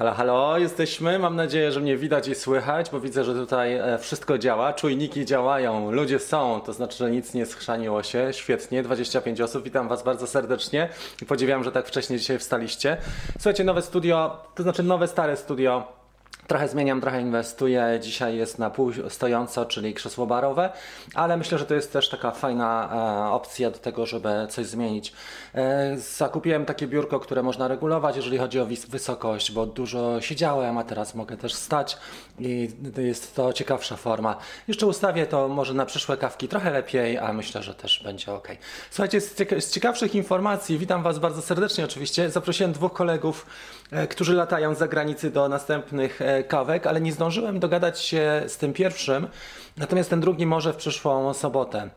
Halo, halo, jesteśmy. Mam nadzieję, że mnie widać i słychać, bo widzę, że tutaj e, wszystko działa. Czujniki działają, ludzie są, to znaczy, że nic nie schrzaniło się. Świetnie, 25 osób. Witam Was bardzo serdecznie i podziwiam, że tak wcześnie dzisiaj wstaliście. Słuchajcie, nowe studio, to znaczy nowe, stare studio Trochę zmieniam, trochę inwestuję. Dzisiaj jest na pół stojąco, czyli krzesło barowe, ale myślę, że to jest też taka fajna e, opcja do tego, żeby coś zmienić. E, zakupiłem takie biurko, które można regulować, jeżeli chodzi o wysokość, bo dużo siedziałem, a teraz mogę też stać i jest to ciekawsza forma. Jeszcze ustawię to może na przyszłe kawki trochę lepiej, a myślę, że też będzie ok. Słuchajcie, z, cieka z ciekawszych informacji, witam Was bardzo serdecznie oczywiście. Zaprosiłem dwóch kolegów, e, którzy latają z zagranicy do następnych e, kawek, ale nie zdążyłem dogadać się z tym pierwszym, natomiast ten drugi może w przyszłą sobotę.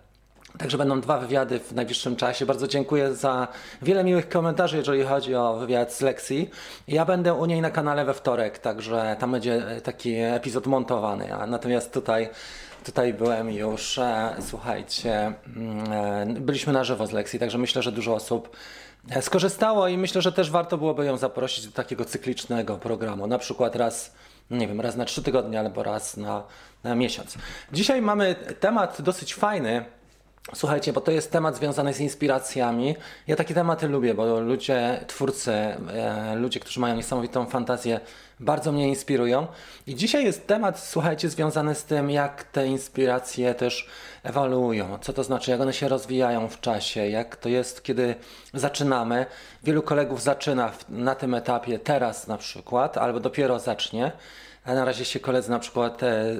Także będą dwa wywiady w najbliższym czasie. Bardzo dziękuję za wiele miłych komentarzy, jeżeli chodzi o wywiad z Lexi. Ja będę u niej na kanale we wtorek, także tam będzie taki epizod montowany. Natomiast tutaj, tutaj byłem już, e, słuchajcie, mm, e, byliśmy na żywo z Lexi, także myślę, że dużo osób e, skorzystało i myślę, że też warto byłoby ją zaprosić do takiego cyklicznego programu. Na przykład raz nie wiem, raz na trzy tygodnie albo raz na, na miesiąc. Dzisiaj mamy temat dosyć fajny. Słuchajcie, bo to jest temat związany z inspiracjami. Ja takie tematy lubię, bo ludzie, twórcy, e, ludzie, którzy mają niesamowitą fantazję, bardzo mnie inspirują. I dzisiaj jest temat, słuchajcie, związany z tym, jak te inspiracje też ewoluują. Co to znaczy, jak one się rozwijają w czasie, jak to jest, kiedy zaczynamy. Wielu kolegów zaczyna na tym etapie teraz na przykład, albo dopiero zacznie. A na razie się koledzy na przykład e,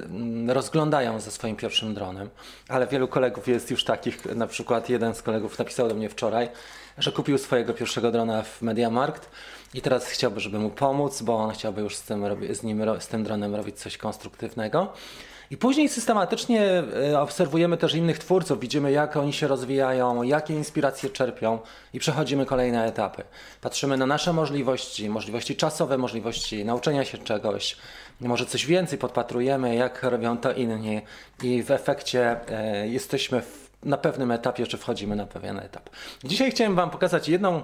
rozglądają ze swoim pierwszym dronem, ale wielu kolegów jest już takich, na przykład jeden z kolegów napisał do mnie wczoraj, że kupił swojego pierwszego drona w Mediamarkt i teraz chciałby, żeby mu pomóc, bo on chciałby już z tym, z nim, z tym dronem robić coś konstruktywnego. I później systematycznie e, obserwujemy też innych twórców, widzimy jak oni się rozwijają, jakie inspiracje czerpią i przechodzimy kolejne etapy. Patrzymy na nasze możliwości, możliwości czasowe, możliwości nauczenia się czegoś, może coś więcej podpatrujemy, jak robią to inni i w efekcie e, jesteśmy na pewnym etapie, czy wchodzimy na pewien etap. Dzisiaj chciałem Wam pokazać jedną,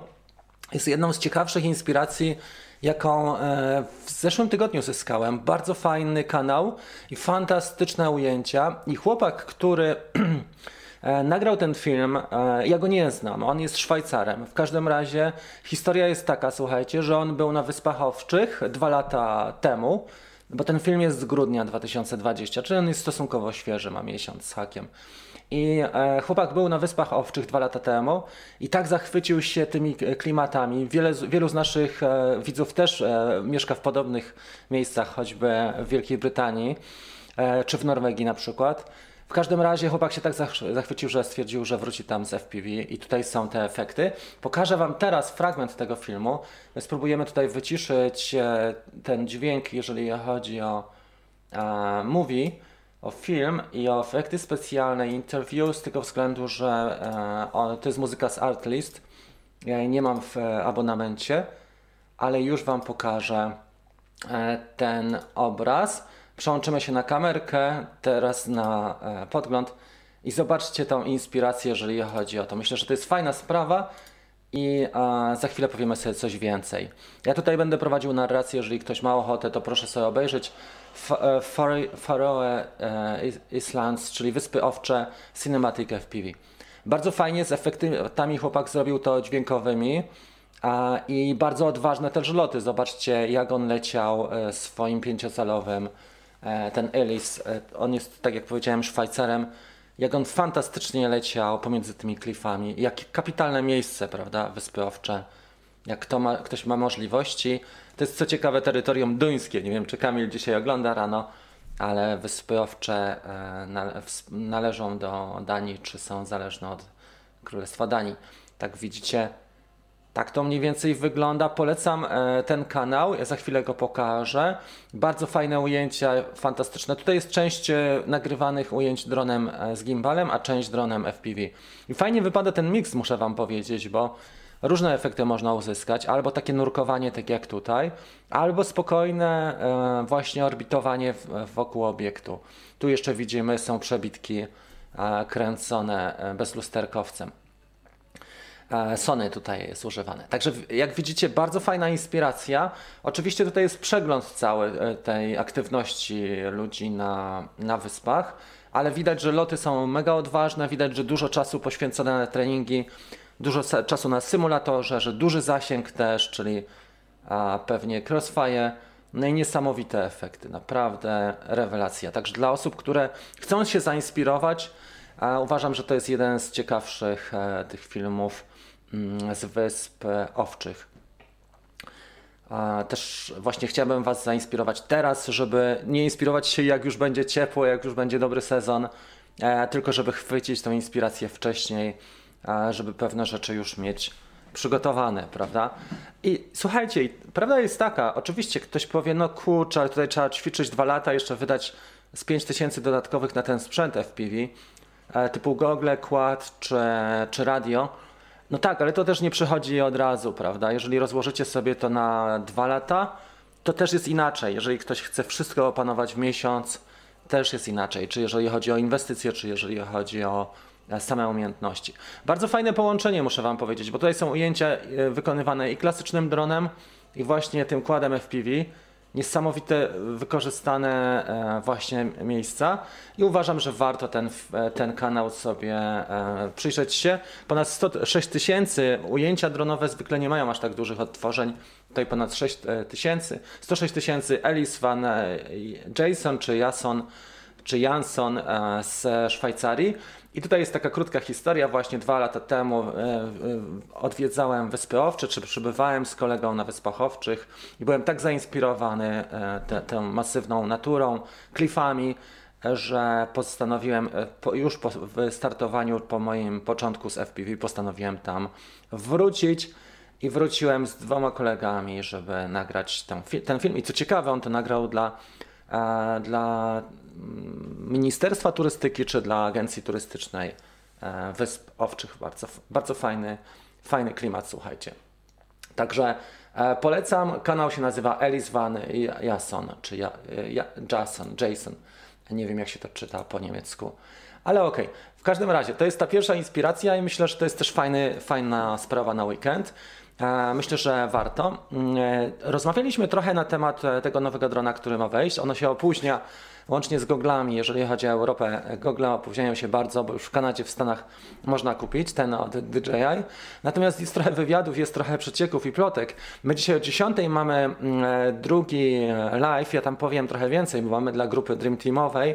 jest jedną z ciekawszych inspiracji, jaką e, w zeszłym tygodniu zyskałem. Bardzo fajny kanał i fantastyczne ujęcia. I chłopak, który e, nagrał ten film, e, ja go nie znam, on jest Szwajcarem. W każdym razie historia jest taka, słuchajcie, że on był na Wyspach Owczych dwa lata temu, bo ten film jest z grudnia 2020, czyli on jest stosunkowo świeży, ma miesiąc z hakiem. I e, chłopak był na Wyspach Owczych dwa lata temu i tak zachwycił się tymi klimatami. Wiele, wielu z naszych e, widzów też e, mieszka w podobnych miejscach, choćby w Wielkiej Brytanii czy w Norwegii na przykład. W każdym razie chłopak się tak zachwycił, że stwierdził, że wróci tam z FPV i tutaj są te efekty. Pokażę Wam teraz fragment tego filmu. My spróbujemy tutaj wyciszyć ten dźwięk, jeżeli chodzi o movie o film i o efekty specjalne interview z tego względu, że e, to jest muzyka z Artlist. Ja jej nie mam w e, abonamencie, ale już Wam pokażę e, ten obraz. Przełączymy się na kamerkę, teraz na e, podgląd i zobaczcie tą inspirację, jeżeli chodzi o to. Myślę, że to jest fajna sprawa i e, za chwilę powiemy sobie coś więcej. Ja tutaj będę prowadził narrację, jeżeli ktoś ma ochotę, to proszę sobie obejrzeć. E, Faroe e, Islands, czyli Wyspy Owcze Cinematic FPV. Bardzo fajnie z efektami chłopak zrobił to dźwiękowymi a, i bardzo odważne też loty. Zobaczcie jak on leciał e, swoim pięciocalowym, ten Ellis. On jest, tak jak powiedziałem, Szwajcarem. Jak on fantastycznie leciał pomiędzy tymi klifami. Jakie kapitalne miejsce, prawda, Wyspy Owcze. Jak ma, ktoś ma możliwości, to jest co ciekawe terytorium duńskie. Nie wiem, czy Kamil dzisiaj ogląda rano, ale Wyspy Owcze e, należą do Danii, czy są zależne od Królestwa Danii. Tak widzicie, tak to mniej więcej wygląda. Polecam e, ten kanał, ja za chwilę go pokażę. Bardzo fajne ujęcia, fantastyczne. Tutaj jest część e, nagrywanych ujęć dronem z gimbalem, a część dronem FPV. I fajnie wypada ten miks, muszę Wam powiedzieć, bo Różne efekty można uzyskać, albo takie nurkowanie, tak jak tutaj, albo spokojne e, właśnie orbitowanie wokół obiektu. Tu jeszcze widzimy, są przebitki e, kręcone e, bezlusterkowcem. Sony tutaj jest używane. Także jak widzicie, bardzo fajna inspiracja. Oczywiście tutaj jest przegląd cały e, tej aktywności ludzi na, na wyspach, ale widać, że loty są mega odważne, widać, że dużo czasu poświęcone na treningi, dużo czasu na symulatorze, że duży zasięg też, czyli a, pewnie crossfire. No i niesamowite efekty, naprawdę rewelacja. Także dla osób, które chcą się zainspirować, uważam, że to jest jeden z ciekawszych e, tych filmów mm, z Wysp Owczych. Też właśnie chciałbym Was zainspirować teraz, żeby nie inspirować się jak już będzie ciepło, jak już będzie dobry sezon, e, tylko żeby chwycić tą inspirację wcześniej, żeby pewne rzeczy już mieć przygotowane, prawda? I słuchajcie, prawda jest taka, oczywiście ktoś powie, no kurczę, tutaj trzeba ćwiczyć dwa lata, jeszcze wydać z 5000 dodatkowych na ten sprzęt FPV, e, typu gogle, quad czy, czy radio. No tak, ale to też nie przychodzi od razu, prawda? Jeżeli rozłożycie sobie to na dwa lata, to też jest inaczej. Jeżeli ktoś chce wszystko opanować w miesiąc, też jest inaczej. Czy jeżeli chodzi o inwestycje, czy jeżeli chodzi o same umiejętności. Bardzo fajne połączenie, muszę Wam powiedzieć, bo tutaj są ujęcia e, wykonywane i klasycznym dronem, i właśnie tym kładem FPV. Niesamowite wykorzystane e, właśnie miejsca i uważam, że warto ten, ten kanał sobie przyjrzeć się. Ponad 106 tysięcy ujęcia dronowe zwykle nie mają aż tak dużych odtworzeń. Tutaj ponad 6 tysięcy. 106 tysięcy Ellis Van Jason czy Jason czy Jansson z Szwajcarii. I tutaj jest taka krótka historia. Właśnie dwa lata temu e, e, odwiedzałem Wyspy Owcze, czy przybywałem z kolegą na Wyspach Owczych i byłem tak zainspirowany e, te, tą masywną naturą, klifami, że postanowiłem, po, już po wystartowaniu, po moim początku z FPV, postanowiłem tam wrócić. I wróciłem z dwoma kolegami, żeby nagrać ten, ten film. I co ciekawe, on to nagrał dla, dla Ministerstwa Turystyki czy dla Agencji Turystycznej e, Wysp Owczych. Bardzo, bardzo fajny, fajny klimat, słuchajcie. Także e, polecam. Kanał się nazywa Elis Van Jason, czy ja, ja, Jason, Jason. Nie wiem, jak się to czyta po niemiecku. Ale okej, okay. w każdym razie to jest ta pierwsza inspiracja i myślę, że to jest też fajny, fajna sprawa na weekend. E, myślę, że warto. Mm, rozmawialiśmy trochę na temat tego nowego drona, który ma wejść. Ono się opóźnia łącznie z goglami, jeżeli chodzi o Europę, gogle opóźniają się bardzo, bo już w Kanadzie, w Stanach można kupić ten od DJI. Natomiast jest trochę wywiadów, jest trochę przecieków i plotek. My dzisiaj o 10 mamy mm, e, drugi live, ja tam powiem trochę więcej, bo mamy dla grupy Dream Teamowej,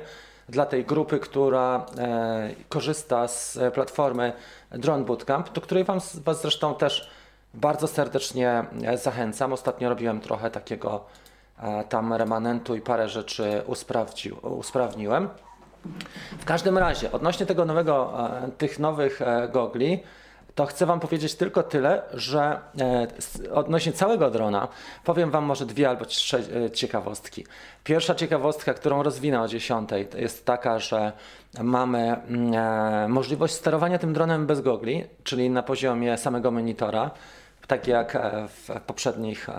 dla tej grupy, która e, korzysta z platformy Drone Bootcamp, do której wam, Was zresztą też bardzo serdecznie e, zachęcam. Ostatnio robiłem trochę takiego tam remanentu i parę rzeczy usprawniłem. W każdym razie, odnośnie tego nowego, e, tych nowych e, gogli, to chcę Wam powiedzieć tylko tyle, że e, odnośnie całego drona powiem Wam może dwie albo trzy ciekawostki. Pierwsza ciekawostka, którą rozwinę o 10, jest taka, że mamy mm, możliwość sterowania tym dronem bez gogli, czyli na poziomie samego monitora tak jak e, w poprzednich, e,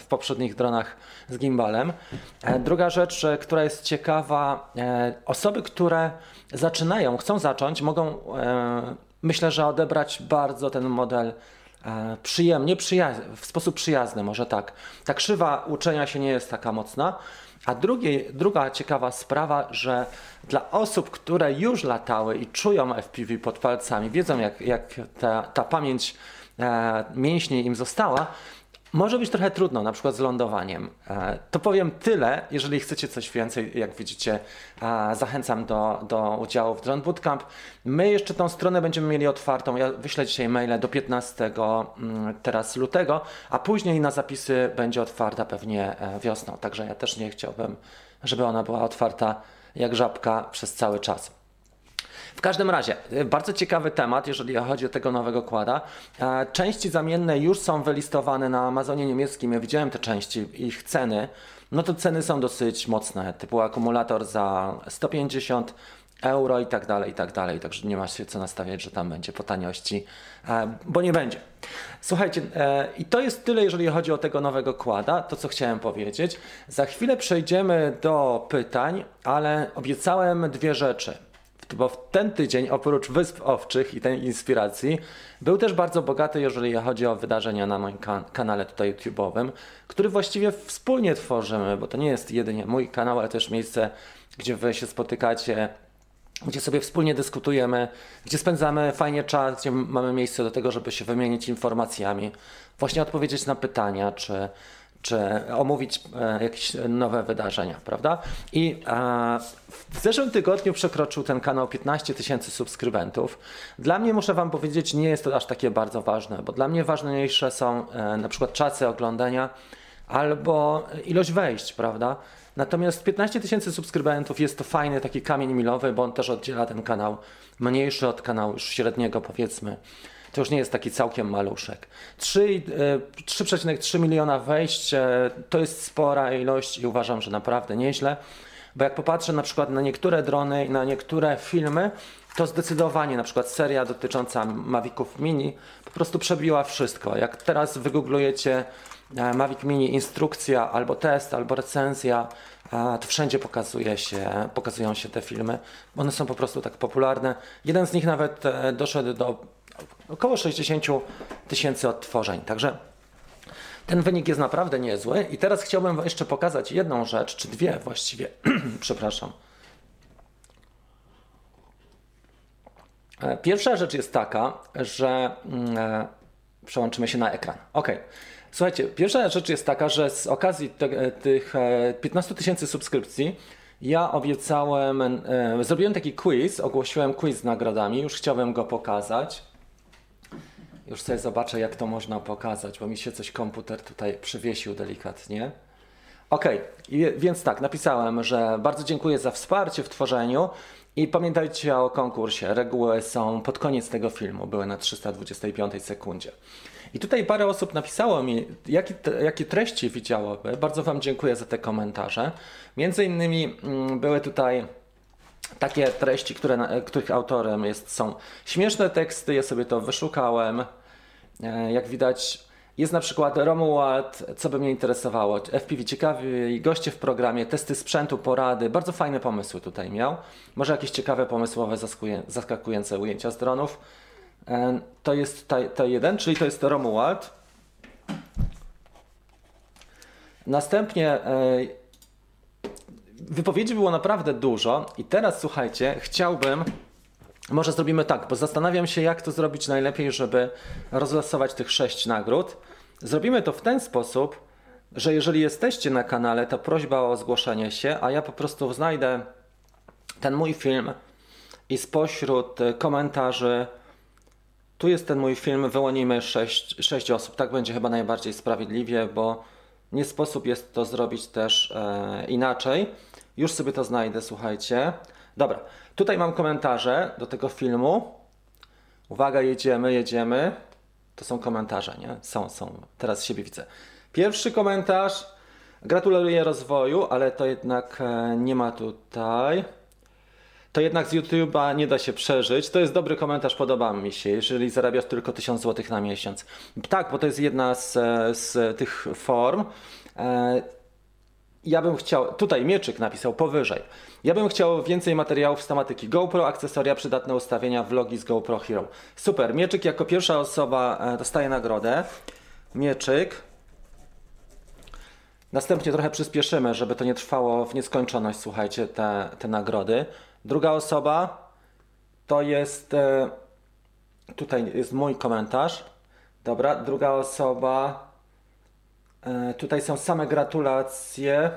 w poprzednich dronach z gimbalem. E, druga rzecz, która jest ciekawa, osoby, które zaczynają, chcą zacząć, mogą myślę, że odebrać bardzo ten model przyjemnie, w sposób przyjazny, może tak. Ta krzywa uczenia się nie jest taka mocna. A drugie, druga ciekawa sprawa, że dla osób, które już latały i czują FPV pod palcami, wiedzą jak, jak ta, ta pamięć mięśni im została, może być trochę trudno, na przykład z lądowaniem. E, to powiem tyle, jeżeli chcecie coś więcej, jak widzicie, e, zachęcam do, do udziału w Drone Bootcamp. My jeszcze tą stronę będziemy mieli otwartą, ja wyślę dzisiaj maile do 15 mm, teraz lutego, a później na zapisy będzie otwarta pewnie e, wiosną, także ja też nie chciałbym, żeby ona była otwarta jak żabka przez cały czas. W każdym razie, y, bardzo ciekawy temat, jeżeli chodzi o tego nowego kłada. E, części zamienne już są wylistowane na Amazonie niemieckim. Ja widziałem te części, ich ceny. No to ceny są dosyć mocne, typu akumulator za 150 euro i tak dalej, i tak dalej. Także nie ma się co nastawiać, że tam będzie po taniości, e, bo nie będzie. Słuchajcie, e, i to jest tyle, jeżeli chodzi o tego nowego kłada, to co chciałem powiedzieć. Za chwilę przejdziemy do pytań, ale obiecałem dwie rzeczy bo w ten tydzień oprócz Wysp Owczych i tej inspiracji był też bardzo bogaty, jeżeli chodzi o wydarzenia na moim kan kanale tutaj YouTube'owym, który właściwie wspólnie tworzymy, bo to nie jest jedynie mój kanał, ale też miejsce, gdzie wy się spotykacie, gdzie sobie wspólnie dyskutujemy, gdzie spędzamy fajnie czas, gdzie mamy miejsce do tego, żeby się wymienić informacjami, właśnie odpowiedzieć na pytania, czy czy omówić e, jakieś nowe wydarzenia, prawda? I w zeszłym tygodniu przekroczył ten kanał 15 tysięcy subskrybentów. Dla mnie, muszę Wam powiedzieć, nie jest to aż takie bardzo ważne, bo dla mnie ważniejsze są e, na przykład czasy oglądania albo ilość wejść, prawda? Natomiast 15 tysięcy subskrybentów jest to fajny taki kamień milowy, bo on też oddziela ten kanał mniejszy od kanału już średniego, powiedzmy to już nie jest taki całkiem maluszek. 3,3 e, miliona wejść e, to jest spora ilość i uważam, że naprawdę nieźle. Bo jak popatrzę na przykład na niektóre drony i na niektóre filmy, to zdecydowanie na przykład seria dotycząca Maviców Mini po prostu przebiła wszystko. Jak teraz wygooglujecie e, Mavic Mini instrukcja, albo test, albo recenzja, to wszędzie pokazuje się, pokazują się te filmy. One są po prostu tak popularne. Jeden z nich nawet doszedł do Około 60 tysięcy odtworzeń. Także ten wynik jest naprawdę niezły. I teraz chciałbym jeszcze pokazać jedną rzecz, czy dwie właściwie. Przepraszam. E, pierwsza rzecz jest taka, że mm, e, przełączymy się na ekran. Ok. Słuchajcie, pierwsza rzecz jest taka, że z okazji te, e, tych 15 tysięcy subskrypcji ja obiecałem, zrobiłem taki quiz, ogłosiłem quiz z nagrodami, już chciałem go pokazać. Już sobie zobaczę, jak to można pokazać, bo mi się coś komputer tutaj przywiesił delikatnie. Ok, więc tak, napisałem, że bardzo dziękuję za wsparcie w tworzeniu i pamiętajcie o konkursie. Reguły są pod koniec tego filmu, były na 325 sekundzie. I tutaj parę osób napisało mi, jakie, jakie treści widziałoby. Bardzo Wam dziękuję za te komentarze. Między innymi mm, były tutaj takie treści, które, których autorem jest, są śmieszne teksty, ja sobie to wyszukałem. E, jak widać, jest na przykład Romuald, co by mnie interesowało, FPV ciekawi, goście w programie, testy sprzętu, porady, bardzo fajne pomysły tutaj miał. Może jakieś ciekawe, pomysłowe, zaskakujące ujęcia z dronów. E, to jest to jeden, czyli to jest Romuald. Następnie e, wypowiedzi było naprawdę dużo i teraz słuchajcie, chciałbym może zrobimy tak, bo zastanawiam się, jak to zrobić najlepiej, żeby rozlosować tych sześć nagród. Zrobimy to w ten sposób, że jeżeli jesteście na kanale, to prośba o zgłoszenie się, a ja po prostu znajdę ten mój film i spośród komentarzy tu jest ten mój film, wyłonimy sześć, sześć osób. Tak będzie chyba najbardziej sprawiedliwie, bo nie sposób jest to zrobić też e, inaczej. Już sobie to znajdę, słuchajcie. Dobra, tutaj mam komentarze do tego filmu. Uwaga, jedziemy, jedziemy. To są komentarze, nie? Są, są. Teraz siebie widzę. Pierwszy komentarz. Gratuluję rozwoju, ale to jednak e, nie ma tutaj. To jednak z YouTube'a nie da się przeżyć. To jest dobry komentarz, podoba mi się, jeżeli zarabiasz tylko 1000 zł na miesiąc. Tak, bo to jest jedna z, e, z tych form. Ja bym chciał, tutaj Mieczyk napisał powyżej. Ja bym chciał więcej materiałów z tematyki GoPro, akcesoria, przydatne ustawienia, vlogi z GoPro Hero. Super, Mieczyk jako pierwsza osoba e, dostaje nagrodę. Mieczyk. Następnie trochę przyspieszymy, żeby to nie trwało w nieskończoność, słuchajcie, te, te nagrody. Druga osoba to jest, e, tutaj jest mój komentarz. Dobra, druga osoba, tutaj są same gratulacje.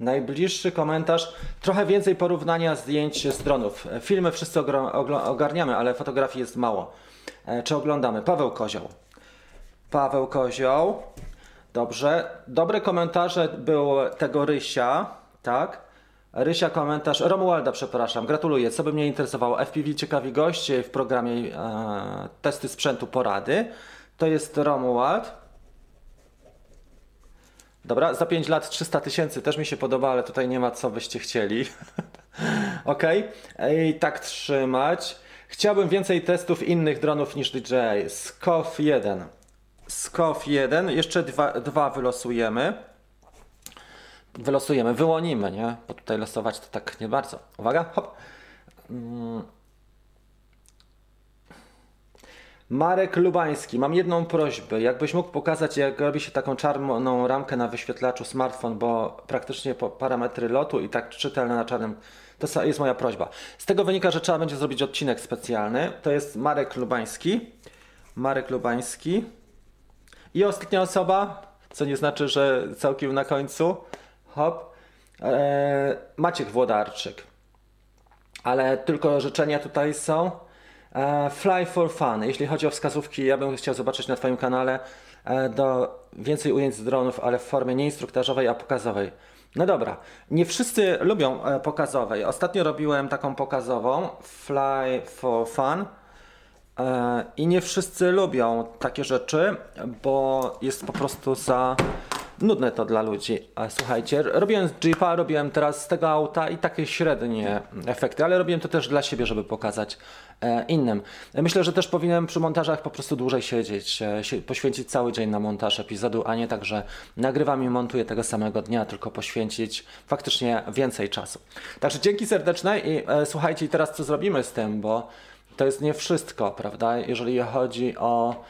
Najbliższy komentarz, trochę więcej porównania zdjęć z dronów. Filmy wszyscy ogarniamy, ale fotografii jest mało. E, czy oglądamy? Paweł Kozioł. Paweł Kozioł. Dobrze. Dobre komentarze był tego Rysia, tak? Rysia komentarz, Romualda przepraszam, gratuluję. Co by mnie interesowało? FPV ciekawi goście w programie e, testy sprzętu porady. To jest Romuald. Dobra, za 5 lat 300 tysięcy też mi się podoba, ale tutaj nie ma co byście chcieli. ok, i tak trzymać. Chciałbym więcej testów innych dronów niż DJI. SCOF 1. SCOF 1, jeszcze dwa, dwa wylosujemy. Wylosujemy, wyłonimy, nie? Bo tutaj losować to tak nie bardzo. Uwaga, hop. Mm. Marek Lubański, mam jedną prośbę. Jakbyś mógł pokazać, jak robi się taką czarną ramkę na wyświetlaczu smartfon, bo praktycznie parametry lotu i tak czytelne na czarnym. To jest moja prośba. Z tego wynika, że trzeba będzie zrobić odcinek specjalny. To jest Marek Lubański. Marek Lubański. I ostatnia osoba, co nie znaczy, że całkiem na końcu. Hop. Eee, Maciek Włodarczyk. Ale tylko życzenia tutaj są. Eee, fly for fun. Jeśli chodzi o wskazówki, ja bym chciał zobaczyć na Twoim kanale e, do więcej ujęć z dronów, ale w formie nie instruktażowej, a pokazowej. No dobra, nie wszyscy lubią e, pokazowej. Ostatnio robiłem taką pokazową, Fly for Fun. E, I nie wszyscy lubią takie rzeczy, bo jest po prostu za nudne to dla ludzi. Słuchajcie, robiłem Jeepa, robiłem teraz z tego auta i takie średnie efekty, ale robiłem to też dla siebie, żeby pokazać e, innym. Myślę, że też powinienem przy montażach po prostu dłużej siedzieć, e, poświęcić cały dzień na montaż epizodu, a nie tak, że nagrywam i montuję tego samego dnia, tylko poświęcić faktycznie więcej czasu. Także dzięki serdeczne i słuchajcie, i teraz co zrobimy z tym, bo to jest nie wszystko, prawda? Jeżeli chodzi o,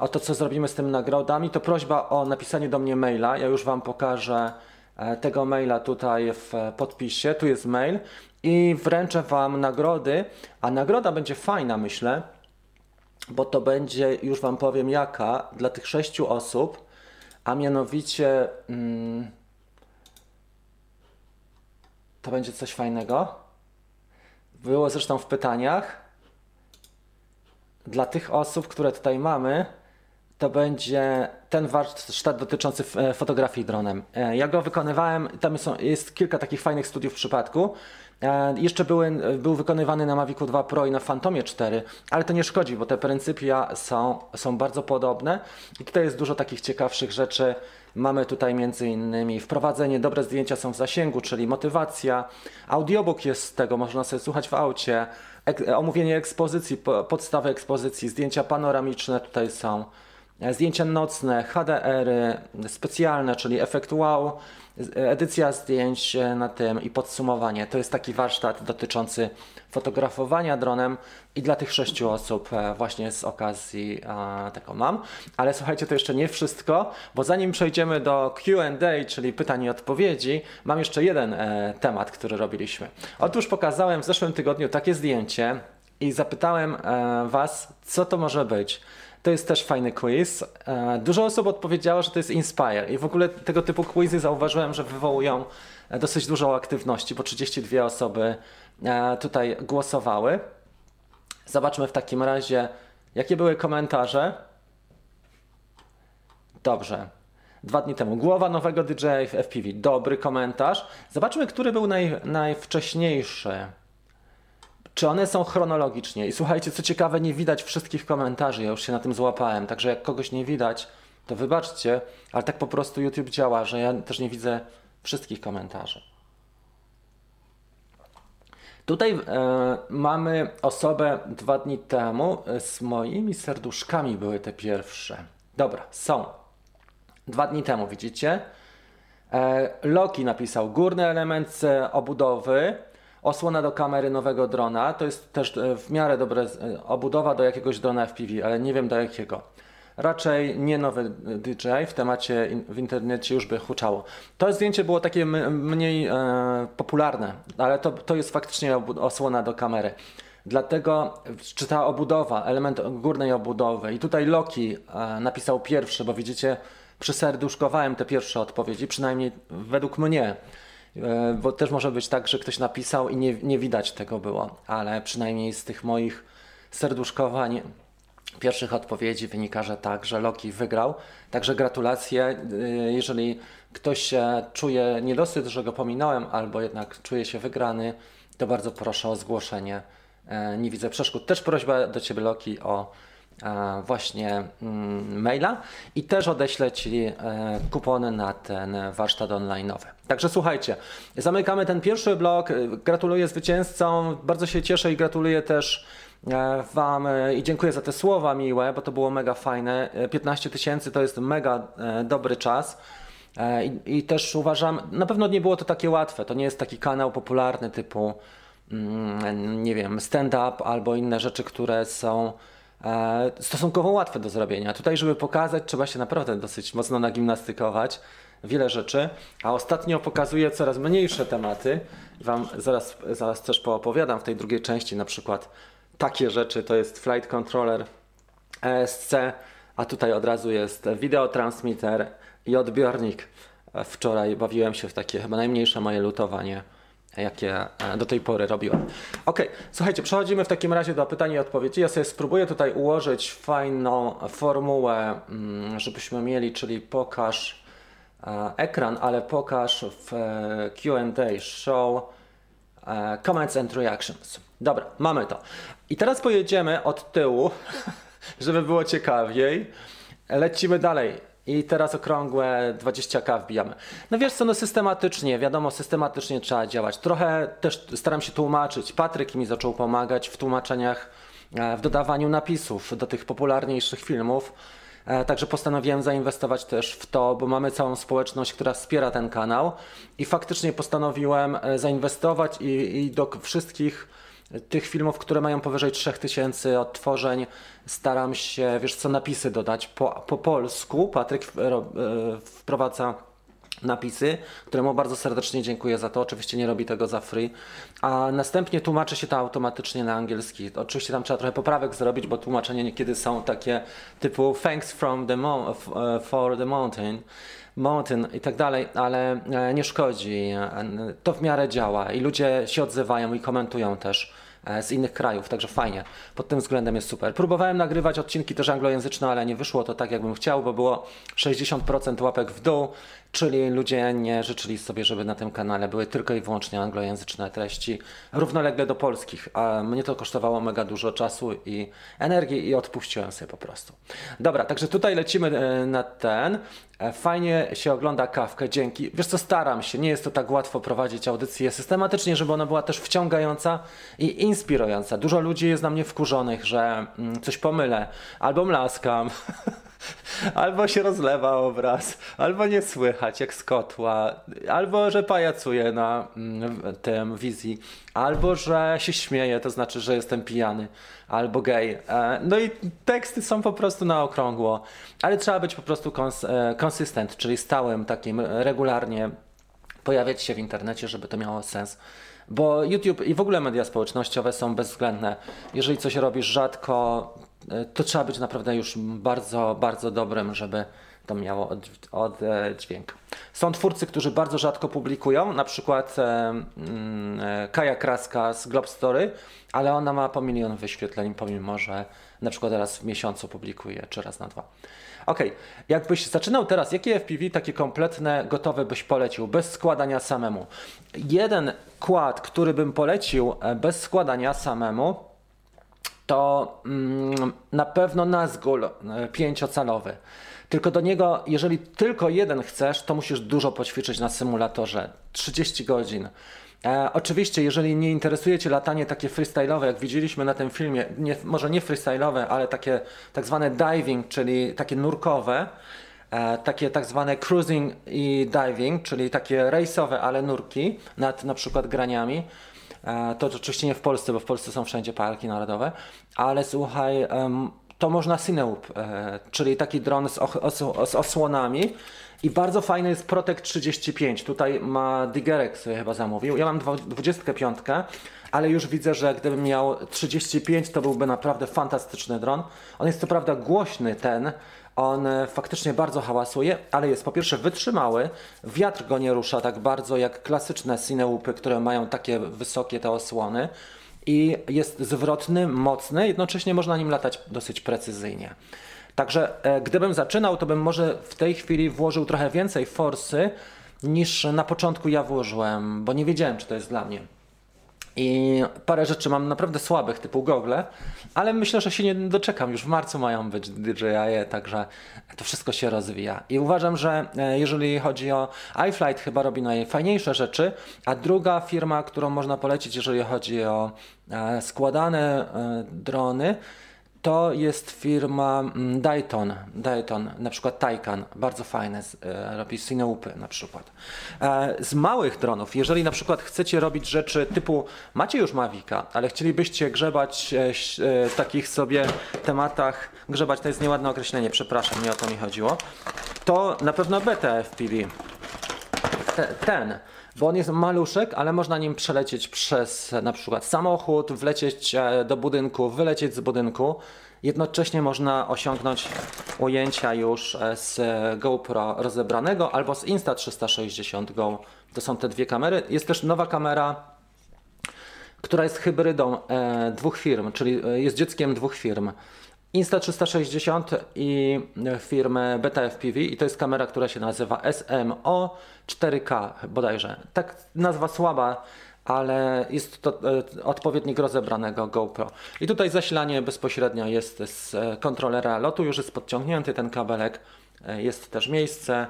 o to, co zrobimy z tymi nagrodami, to prośba o napisanie do mnie maila. Ja już Wam pokażę e, tego maila tutaj w podpisie. Tu jest mail i wręczę Wam nagrody, a nagroda będzie fajna, myślę, bo to będzie, już Wam powiem jaka, dla tych sześciu osób, a mianowicie mm, to będzie coś fajnego. Było zresztą w pytaniach dla tych osób, które tutaj mamy, to będzie ten warsztat dotyczący e, fotografii dronem. E, ja go wykonywałem, tam są, jest kilka takich fajnych studiów w przypadku. E, jeszcze były, był wykonywany na Mavicu 2 Pro i na Phantomie 4, ale to nie szkodzi, bo te pryncypia są, są bardzo podobne i tutaj jest dużo takich ciekawszych rzeczy. Mamy tutaj między innymi wprowadzenie, dobre zdjęcia są w zasięgu, czyli motywacja. Audiobook jest z tego, można sobie słuchać w aucie. Ek omówienie ekspozycji, podstawy ekspozycji, zdjęcia panoramiczne tutaj są. E, zdjęcia nocne, HDR-y, specjalne, czyli efekt wow, edycja zdjęć e, na tym i podsumowanie. To jest taki warsztat dotyczący fotografowania dronem i dla tych sześciu osób e, właśnie z okazji tego mam. Ale słuchajcie, to jeszcze nie wszystko, bo zanim przejdziemy do Q&A, czyli pytań i odpowiedzi, mam jeszcze jeden temat, który robiliśmy. Otóż pokazałem w zeszłym tygodniu takie zdjęcie i zapytałem Was, co to może być. To jest też fajny quiz. E, dużo osób odpowiedziało, że to jest Inspire i w ogóle tego typu quizy zauważyłem, że wywołują e, dosyć dużą aktywności, bo 32 osoby e, tutaj głosowały. Zobaczmy w takim razie, jakie były komentarze. Dobrze. Dwa dni temu. Głowa nowego DJ w FPV. Dobry komentarz. Zobaczmy, który był naj, najwcześniejszy czy one są chronologicznie. I słuchajcie, co ciekawe, nie widać wszystkich komentarzy, ja już się na tym złapałem, także jak kogoś nie widać, to wybaczcie, ale tak po prostu YouTube działa, że ja też nie widzę wszystkich komentarzy. Tutaj e, mamy osobę dwa dni temu, e, z moimi serduszkami były te pierwsze. Dobra, są. Dwa dni temu, widzicie? E, Loki napisał górny element obudowy, Osłona do kamery nowego drona to jest też e, w miarę dobra e, obudowa do jakiegoś drona FPV, ale nie wiem do jakiego. Raczej nie nowy DJ w temacie w internecie już by huczało. To zdjęcie było takie mniej e, popularne, ale to, to jest faktycznie osłona do kamery. Dlatego, czy ta obudowa, element górnej obudowy, i tutaj Loki e, napisał pierwszy, bo widzicie, przyserduszkowałem te pierwsze odpowiedzi, przynajmniej według mnie. E, bo też może być tak, że ktoś napisał i nie, nie widać tego było, ale przynajmniej z tych moich serduszkowań pierwszych odpowiedzi wynika, że tak, że Loki wygrał. Także gratulacje. E, jeżeli ktoś się czuje niedosyt, że go pominąłem, albo jednak czuje się wygrany, to bardzo proszę o zgłoszenie. E, nie widzę przeszkód. Też prośba do Ciebie, Loki, o właśnie mm, maila i też odeślę Ci e, kupony na ten warsztat online'owy. Także słuchajcie, zamykamy ten pierwszy blok. Gratuluję zwycięzcom, bardzo się cieszę i gratuluję też e, Wam e, i dziękuję za te słowa miłe, bo to było mega fajne. 15 tysięcy to jest mega dobry czas. I, I, też uważam, na pewno nie było to takie łatwe. To nie jest taki kanał popularny typu mm, nie wiem, stand-up albo inne rzeczy, które są e, stosunkowo łatwe do zrobienia. Tutaj, żeby pokazać, trzeba się naprawdę dosyć mocno nagimnastykować, wiele rzeczy, a ostatnio pokazuję coraz mniejsze tematy. Wam zaraz, zaraz też poopowiadam w tej drugiej części, na przykład takie rzeczy, to jest Flight Controller ESC, a tutaj od razu jest wideotransmitter i odbiornik. Wczoraj bawiłem się w takie chyba najmniejsze moje lutowanie, jakie e, do tej pory robiłem. Ok, słuchajcie, przechodzimy w takim razie do pytań i odpowiedzi. Ja sobie spróbuję tutaj ułożyć fajną formułę, mm, żebyśmy mieli, czyli pokaż e, ekran, ale pokaż w e, QA show comments and reactions. Dobra, mamy to. I teraz pojedziemy od tyłu, żeby było ciekawiej. Lecimy dalej. I teraz okrągłe 20k wbijamy. No wiesz co, no systematycznie, wiadomo, systematycznie trzeba działać. Trochę też staram się tłumaczyć. Patryk mi zaczął pomagać w tłumaczeniach, e, w dodawaniu napisów do tych popularniejszych filmów. E, także postanowiłem zainwestować też w to, bo mamy całą społeczność, która wspiera ten kanał i faktycznie postanowiłem e, zainwestować i, i do wszystkich tych filmów, które mają powyżej 3000 odtworzeń, staram się, wiesz co, napisy dodać po, po polsku. Patryk e, wprowadza napisy, któremu bardzo serdecznie dziękuję za to. Oczywiście nie robi tego za free. A następnie tłumaczy się to automatycznie na angielski. Oczywiście tam trzeba trochę poprawek zrobić, bo tłumaczenia niekiedy są takie typu thanks from the e, for the mountain mountain i tak dalej, ale e, nie szkodzi. To w miarę działa i ludzie się odzywają i komentują też. E, z innych krajów, także fajnie. Pod tym względem jest super. Próbowałem nagrywać odcinki też anglojęzyczne, ale nie wyszło to tak, jakbym chciał, bo było 60% łapek w dół, czyli ludzie nie życzyli sobie, żeby na tym kanale były tylko i wyłącznie anglojęzyczne treści, równolegle do polskich, a mnie to kosztowało mega dużo czasu i energii i odpuściłem sobie po prostu. Dobra, także tutaj lecimy e, na ten. E, fajnie się ogląda kawkę, dzięki. Wiesz co, staram się, nie jest to tak łatwo prowadzić audycję systematycznie, żeby ona była też wciągająca i inspirująca. Dużo ludzi jest na mnie wkurzonych, że mm, coś pomylę, albo mlaskam, albo się rozlewa obraz, albo nie słychać jak z kotła, albo że pajacuję na mm, tym wizji, albo że się śmieję, to znaczy, że jestem pijany, albo gej. E, no i teksty są po prostu na okrągło, ale trzeba być po prostu konsystent, e, czyli stałym, takim regularnie pojawiać się w internecie, żeby to miało sens. Bo YouTube i w ogóle media społecznościowe są bezwzględne. Jeżeli coś robisz rzadko, to trzeba być naprawdę już bardzo, bardzo dobrym, żeby to miało oddźwięk. Są twórcy, którzy bardzo rzadko publikują, na przykład e, mm, e, Kaja Kraska z Globe Story, ale ona ma po milion wyświetleń, pomimo że na przykład raz w miesiącu publikuje, czy raz na dwa. Ok, jakbyś zaczynał teraz, jakie FPV takie kompletne, gotowe byś polecił, bez składania samemu? Jeden kład, który bym polecił e, bez składania samemu, to mm, na pewno Nazgul e, pięciocalowy. Tylko do niego, jeżeli tylko jeden chcesz, to musisz dużo poćwiczyć na symulatorze. 30 godzin. E, oczywiście, jeżeli nie interesuje Cię latanie takie freestyle'owe, jak widzieliśmy na tym filmie, nie, może nie freestyle'owe, ale takie tak zwane diving, czyli takie nurkowe, e, takie tak zwane cruising i diving, czyli takie rejsowe, ale nurki nad na przykład graniami. E, to oczywiście nie w Polsce, bo w Polsce są wszędzie parki narodowe, ale słuchaj, to można Cineub, e, czyli taki dron z, z osłonami. I bardzo fajny jest Protect 35. Tutaj ma Digerek sobie chyba zamówił. Ja mam 25, ale już widzę, że gdybym miał 35, to byłby naprawdę fantastyczny dron. On jest co prawda głośny ten, on e, faktycznie bardzo hałasuje, ale jest po pierwsze wytrzymały, wiatr go nie rusza tak bardzo jak klasyczne Cineupy, które mają takie wysokie te osłony i jest zwrotny, mocny, jednocześnie można nim latać dosyć precyzyjnie. Także e, gdybym zaczynał, to bym może w tej chwili włożył trochę więcej forsy niż na początku ja włożyłem, bo nie wiedziałem, czy to jest dla mnie. I parę rzeczy mam naprawdę słabych, typu gogle, ale myślę, że się nie doczekam. Już w marcu mają być DJI, także to wszystko się rozwija. I uważam, że e, jeżeli chodzi o iFlight, chyba robi najfajniejsze rzeczy, a druga firma, którą można polecić, jeżeli chodzi o e, składane e, drony, to jest firma mm, Dayton, Dayton, na przykład Taycan, bardzo fajne, e, robi Cineupy na przykład. E, Z małych dronów, jeżeli na przykład chcecie robić rzeczy typu, macie już Mavica, ale chcielibyście grzebać e, w takich sobie tematach, grzebać to jest nieładne określenie, przepraszam, nie o to mi chodziło, to na pewno Beta FPV te, ten, bo on jest maluszek, ale można nim przelecieć przez na przykład samochód, wlecieć e, do budynku, wylecieć z budynku. Jednocześnie można osiągnąć ujęcia już e, z GoPro rozebranego albo z Insta360 Go. To są te dwie kamery. Jest też nowa kamera, która jest hybrydą e, dwóch firm, czyli jest dzieckiem dwóch firm. Insta360 i e, firmy Beta FPV i to jest kamera, która się nazywa SMO 4K bodajże. Tak nazwa słaba, ale jest to e, odpowiednik rozebranego GoPro. I tutaj zasilanie bezpośrednio jest z e, kontrolera lotu, już jest podciągnięty ten kabelek, jest też miejsce.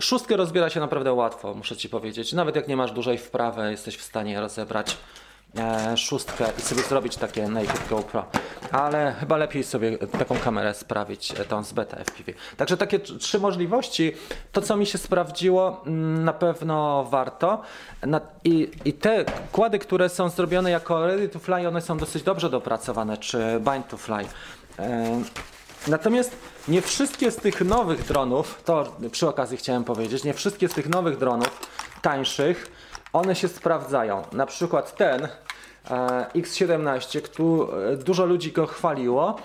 Szóstkę rozbiera się naprawdę łatwo, muszę Ci powiedzieć. Nawet jak nie masz dużej wprawy, jesteś w stanie rozebrać e, szóstkę i sobie zrobić takie naked GoPro. Ale chyba lepiej sobie taką kamerę sprawić, e, tą z beta FPV. Także takie tr- trzy możliwości. To, co mi się sprawdziło, mm, na pewno warto. I, I te kłady, które są zrobione jako ready to fly, one są dosyć dobrze dopracowane, czy bind to fly. E, Natomiast nie wszystkie z tych nowych dronów, to przy okazji chciałem powiedzieć, nie wszystkie z tych nowych dronów tańszych, one się sprawdzają. Na przykład ten e, X17, tu e, dużo ludzi go chwaliło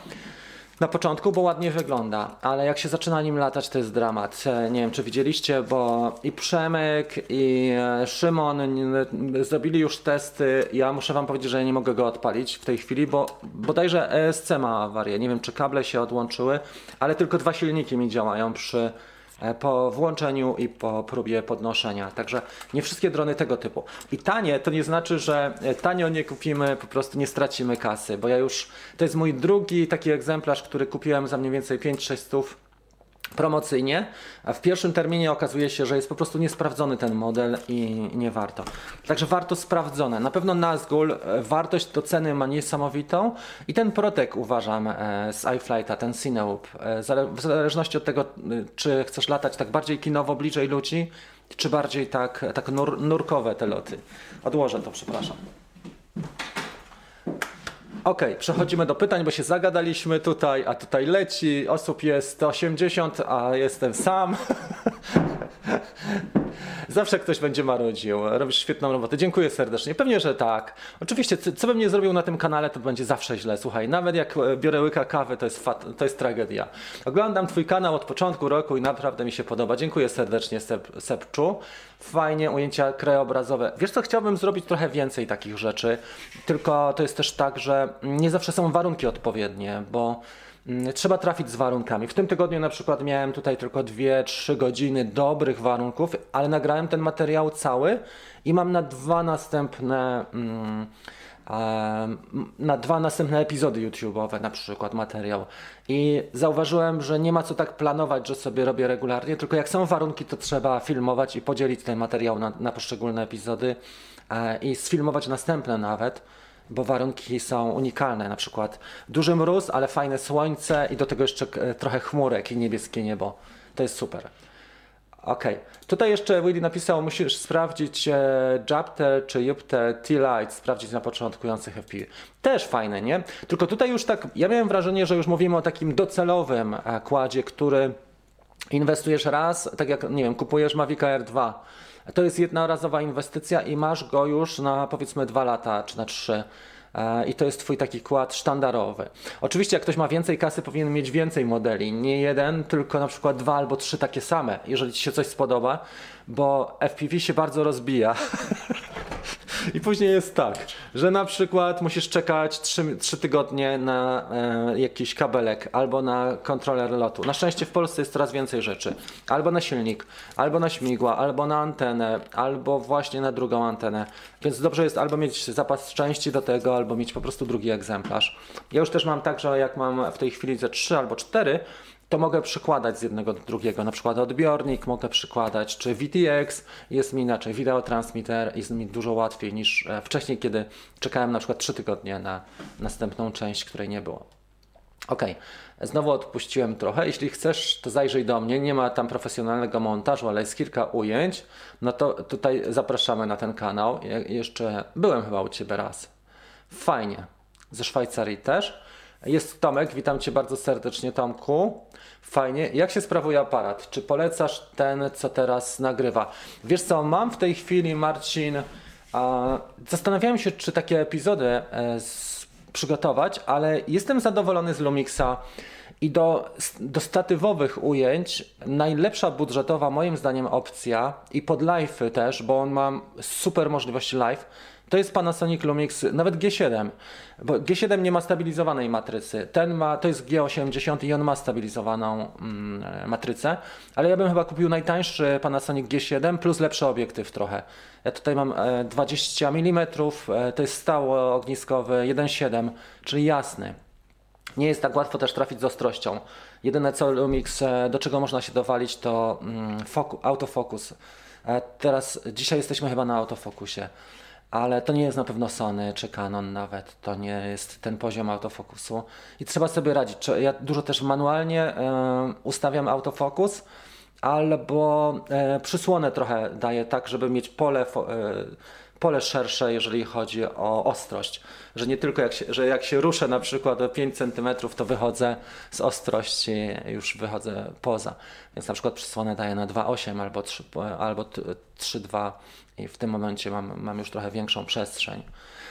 na początku, bo ładnie wygląda, ale jak się zaczyna nim latać, to jest dramat. E, Nie wiem, czy widzieliście, bo i Przemek, i Szymon zrobili już testy. Ja muszę wam powiedzieć, że ja nie mogę go odpalić w tej chwili, bo bodajże ESC ma awarię. Nie wiem, czy kable się odłączyły, ale tylko dwa silniki mi działają przy po włączeniu i po próbie podnoszenia. Także nie wszystkie drony tego typu. I tanie to nie znaczy, że e, tanio nie kupimy, po prostu nie stracimy kasy, bo ja już, to jest mój drugi taki egzemplarz, który kupiłem za mniej więcej 5-6 stów promocyjnie, a w pierwszym terminie okazuje się, że jest po prostu niesprawdzony ten model i nie warto. Także warto sprawdzone. Na pewno Nazgul e, wartość do ceny ma niesamowitą i ten Protek uważam e, z iFlighta, ten Cineup, e, w zależności od tego, czy chcesz latać tak bardziej kinowo, bliżej ludzi, czy bardziej tak, tak nur, nurkowe te loty. Odłożę to, przepraszam. Okej, przechodzimy do pytań, bo się zagadaliśmy tutaj, a tutaj leci, osób jest 80, a jestem sam. Zawsze ktoś będzie marudził. Robisz świetną robotę. Dziękuję serdecznie. Pewnie, że tak. Oczywiście, co, co bym nie zrobił na tym kanale, to będzie zawsze źle. Słuchaj, nawet jak e, biorę łyka kawy, to jest, fat, to jest tragedia. Oglądam Twój kanał od początku roku i naprawdę mi się podoba. Dziękuję serdecznie, Sep, Sepczu. Fajnie, ujęcia krajobrazowe. Wiesz co, chciałbym zrobić trochę więcej takich rzeczy, tylko to jest też tak, że nie zawsze są warunki odpowiednie, bo Mm, Trzeba trafić z warunkami. W tym tygodniu na przykład miałem tutaj tylko 2-3 godziny dobrych warunków, ale nagrałem ten materiał cały i mam na dwa następne. Mm, na dwa następne epizody YouTube'owe, na przykład materiał. I zauważyłem, że nie ma co tak planować, że sobie robię regularnie, tylko jak są warunki, to trzeba filmować i podzielić ten materiał na, na poszczególne epizody e, i sfilmować następne nawet bo warunki są unikalne, na przykład duży mróz, ale fajne słońce i do tego jeszcze trochę chmurek i niebieskie niebo. To jest super. Okej, tutaj jeszcze Willy napisał, musisz sprawdzić e, czy Jupter T-Light, sprawdzić na początkujących FPV. Też fajne, nie? Tylko tutaj już tak, ja miałem wrażenie, że już mówimy o takim docelowym e, kładzie, który inwestujesz raz, tak jak, nie wiem, kupujesz Mavic Air 2. To jest jednorazowa inwestycja i masz go już na powiedzmy dwa lata czy na trzy. E, I to jest twój taki kład sztandarowy. Oczywiście, jak ktoś ma więcej kasy, powinien mieć więcej modeli. Nie jeden, tylko na przykład dwa albo trzy takie same, jeżeli ci się coś spodoba, bo FPV się bardzo rozbija. I później jest tak, że na przykład musisz czekać 3, 3 tygodnie na e, jakiś kabelek albo na kontroler lotu. Na szczęście w Polsce jest coraz więcej rzeczy. Albo na silnik, albo na śmigła, albo na antenę, albo właśnie na drugą antenę. Więc dobrze jest albo mieć zapas części do tego, albo mieć po prostu drugi egzemplarz. Ja już też mam tak, że jak mam w tej chwili ze 3 albo 4, to mogę przykładać z jednego do drugiego, na przykład odbiornik mogę przykładać, czy VTX jest mi inaczej, wideotransmitter jest mi dużo łatwiej niż e, wcześniej, kiedy czekałem na przykład 3 tygodnie na następną część, której nie było. Okej, znowu odpuściłem trochę. Jeśli chcesz, to zajrzyj do mnie. Nie ma tam profesjonalnego montażu, ale jest kilka ujęć. No to tutaj zapraszamy na ten kanał. Ja jeszcze byłem chyba u Ciebie raz. Fajnie. Ze Szwajcarii też. Jest Tomek, witam Cię bardzo serdecznie, Tomku. Fajnie. Jak się sprawuje aparat? Czy polecasz ten, co teraz nagrywa? Wiesz co, mam w tej chwili, Marcin, a, zastanawiałem się, czy takie epizody e, z, przygotować, ale jestem zadowolony z Lumixa. I do, do statywowych ujęć najlepsza budżetowa moim zdaniem opcja i pod live też, bo on ma super możliwości live, to jest Panasonic Lumix, nawet G7, bo G7 nie ma stabilizowanej matrycy. Ten ma, to jest G80 i on ma stabilizowaną mm, matrycę, ale ja bym chyba kupił najtańszy Panasonic G7 plus lepszy obiektyw trochę. Ja tutaj mam 20 mm, to jest stało ogniskowy 1.7, czyli jasny. Nie jest tak łatwo też trafić z ostrością. Jedyne co Lumix, e, do czego można się dowalić to mm, autofokus. E, teraz, dzisiaj jesteśmy chyba na autofokusie ale to nie jest na pewno Sony czy Canon nawet. To nie jest ten poziom autofokusu i trzeba sobie radzić. Ja dużo też manualnie e, ustawiam autofokus albo e, przysłonę trochę daję tak, żeby mieć pole, e, pole szersze, jeżeli chodzi o ostrość. Że nie tylko jak się, że jak się ruszę na przykład o 5 cm, to wychodzę z ostrości, już wychodzę poza. Więc na przykład przysłonę daję na 2,8 albo 3,2 albo 3,2 i w tym momencie mam, mam już trochę większą przestrzeń.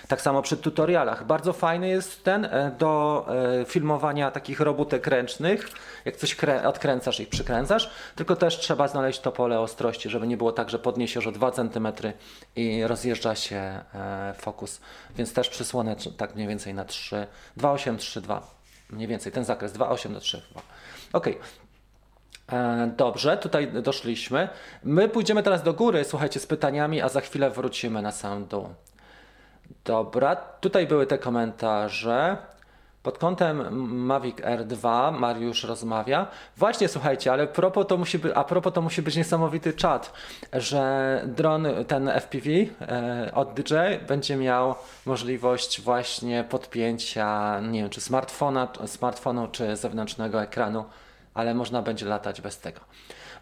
Tak samo przy tutorialach. Bardzo fajny jest ten e, do e, filmowania takich robótek ręcznych. Jak coś odkręcasz i przykręcasz, tylko też trzeba znaleźć to pole ostrości, żeby nie było tak, że podniesiesz o 2 cm i rozjeżdża się e, fokus. Więc też przysłonę tak mniej więcej na 3, 2,8, 3,2. Mniej więcej ten zakres 2,8 do 3. Ok, Dobrze, tutaj doszliśmy. My pójdziemy teraz do góry, słuchajcie, z pytaniami, a za chwilę wrócimy na sam dół. Dobra, tutaj były te komentarze. Pod kątem Mavic R2 Mariusz rozmawia. Właśnie słuchajcie, ale propos to musi być, a propos to musi być niesamowity czat, że dron ten FPV e, od DJI będzie miał możliwość właśnie podpięcia, nie wiem, czy smartfona, smartfonu, czy zewnętrznego ekranu, ale można będzie latać bez tego.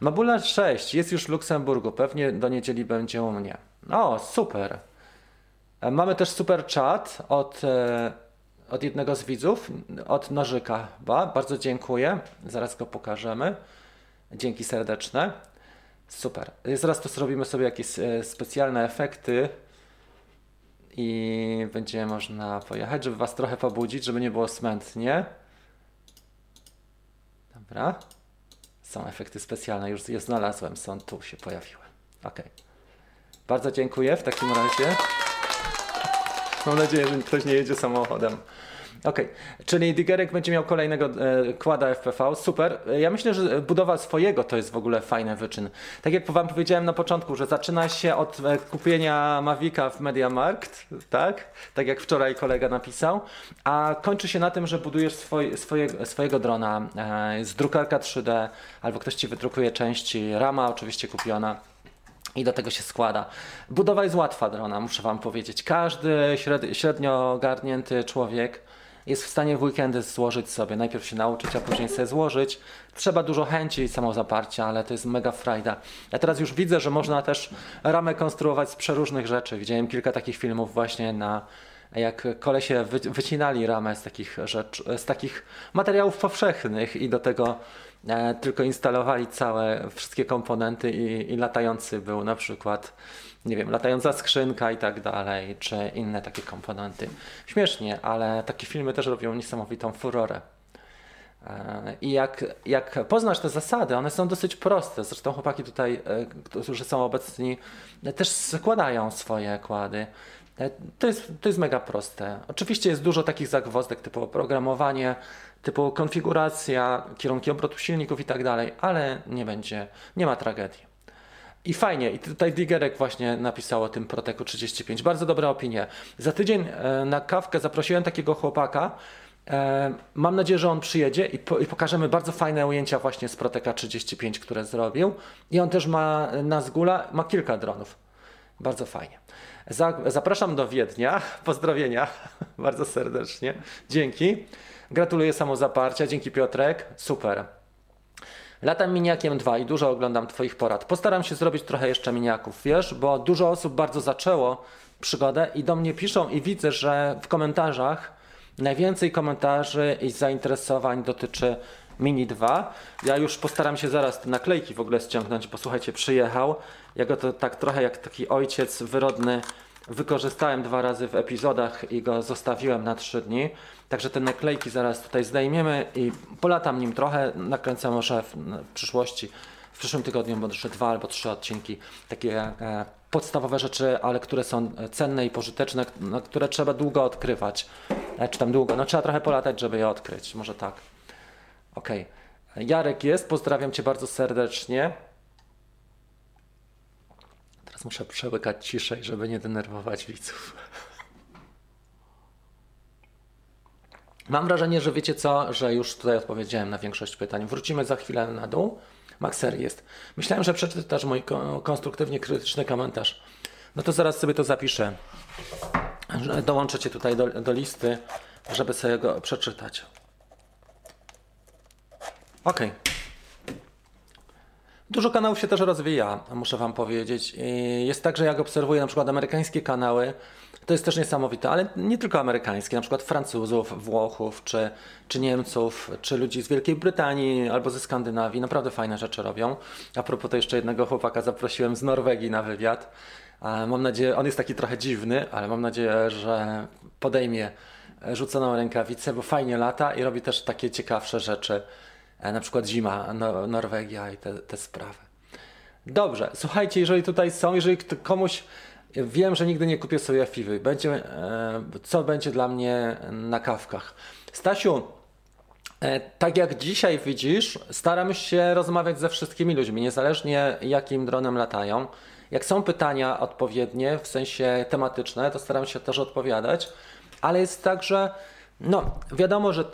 Mabula 6 jest już w Luksemburgu, pewnie do niedzieli będzie u mnie. O, super. E, mamy też super chat od, e, od jednego z widzów, od Nożyka chyba. Bardzo dziękuję. Zaraz go pokażemy. Dzięki serdeczne. Super. E, zaraz to zrobimy sobie jakieś specjalne efekty i będzie można pojechać, żeby Was trochę pobudzić, żeby nie było smętnie. Dobra. Są efekty specjalne, już je znalazłem, są tu, się pojawiły. Ok. Bardzo dziękuję w takim razie. Mam nadzieję, że ktoś nie jedzie samochodem. Okej, okay. czyli Digerek będzie miał kolejnego e, kłada FPV, super. Ja myślę, że budowa swojego to jest w ogóle fajny wyczyn. Tak jak wam powiedziałem na początku, że zaczyna się od e, kupienia Mavica w MediaMarkt, tak? Tak jak wczoraj kolega napisał, a kończy się na tym, że budujesz swoj, swoje, swojego drona e, z drukarka 3D, albo ktoś ci wydrukuje części, rama oczywiście kupiona. I do tego się składa. Budowa jest łatwa drona, muszę Wam powiedzieć. Każdy średnio ogarnięty człowiek jest w stanie w weekendy złożyć sobie. Najpierw się nauczyć, a później sobie złożyć. Trzeba dużo chęci i samozaparcia, ale to jest mega frajda. Ja teraz już widzę, że można też ramę konstruować z przeróżnych rzeczy. Widziałem kilka takich filmów właśnie na jak kolesie wycinali ramę z takich, rzecz, z takich materiałów powszechnych i do tego e, tylko instalowali całe, wszystkie komponenty i, i latający był na przykład nie wiem, latająca skrzynka i tak dalej, czy inne takie komponenty. Śmiesznie, ale takie filmy też robią niesamowitą furorę. E, I jak, jak poznasz te zasady, one są dosyć proste. Zresztą chłopaki tutaj, e, którzy są obecni, też składają swoje kłady. E, to jest, to jest mega proste. Oczywiście jest dużo takich zagwozdek typu oprogramowanie, typu konfiguracja, kierunki obrotu silników i tak dalej, ale nie będzie, nie ma tragedii. I fajnie, i tutaj Digerek właśnie napisał o tym Proteku 35. Bardzo dobra opinia. Za tydzień e, na kawkę zaprosiłem takiego chłopaka. E, mam nadzieję, że on przyjedzie i, po, i pokażemy bardzo fajne ujęcia właśnie z Proteka 35, które zrobił. I on też ma na Zgula, ma kilka dronów. Bardzo fajnie. Zapraszam do Wiednia. Pozdrowienia bardzo serdecznie. Dzięki. Gratuluję samozaparcia, dzięki Piotrek, super. Latam miniakiem 2 i dużo oglądam Twoich porad. Postaram się zrobić trochę jeszcze miniaków, wiesz, bo dużo osób bardzo zaczęło przygodę i do mnie piszą i widzę, że w komentarzach najwięcej komentarzy i zainteresowań dotyczy Mini 2. Ja już postaram się zaraz te naklejki w ogóle ściągnąć, bo słuchajcie, przyjechał. Ja go to tak trochę jak taki ojciec wyrodny wykorzystałem dwa razy w epizodach i go zostawiłem na trzy dni. Także te naklejki zaraz tutaj zdejmiemy i polatam nim trochę. Nakręcę może w, przyszłości, w przyszłym tygodniu może dwa albo trzy odcinki. Takie e, podstawowe rzeczy, ale które są cenne i pożyteczne, no, które trzeba długo odkrywać. E, czy tam długo? No trzeba trochę polatać, żeby je odkryć. Może tak. Okej. Okay. Jarek jest, pozdrawiam Cię bardzo serdecznie. Teraz muszę przełykać ciszej, żeby nie denerwować widzów. Mam wrażenie, że wiecie co, że już tutaj odpowiedziałem na większość pytań. Wrócimy za chwilę na dół. Maxer jest. Myślałem, że przeczytasz mój konstruktywnie krytyczny komentarz. No to zaraz sobie to zapiszę. Dołączę Cię tutaj do, do listy, żeby sobie go przeczytać. Ok. Dużo kanałów się też rozwija, muszę Wam powiedzieć. Jest tak, że jak obserwuję na przykład amerykańskie kanały, to jest też niesamowite, ale nie tylko amerykańskie, na przykład Francuzów, Włochów, czy, czy Niemców, czy ludzi z Wielkiej Brytanii albo ze Skandynawii. Naprawdę fajne rzeczy robią. A propos to jeszcze jednego chłopaka zaprosiłem z Norwegii na wywiad. Mam nadzieję, on jest taki trochę dziwny, ale mam nadzieję, że podejmie rzuconą rękawicę, bo fajnie lata i robi też takie ciekawsze rzeczy na przykład zima, no, Norwegia i te, te sprawy. Dobrze, słuchajcie, jeżeli tutaj są, jeżeli komuś wiem, że nigdy nie kupię sobie fiwy, będzie, e, co będzie dla mnie na kawkach. Stasiu, e, tak jak dzisiaj widzisz, staram się rozmawiać ze wszystkimi ludźmi, niezależnie jakim dronem latają. Jak są pytania odpowiednie, w sensie tematyczne, to staram się też odpowiadać, ale jest tak, że no, wiadomo, że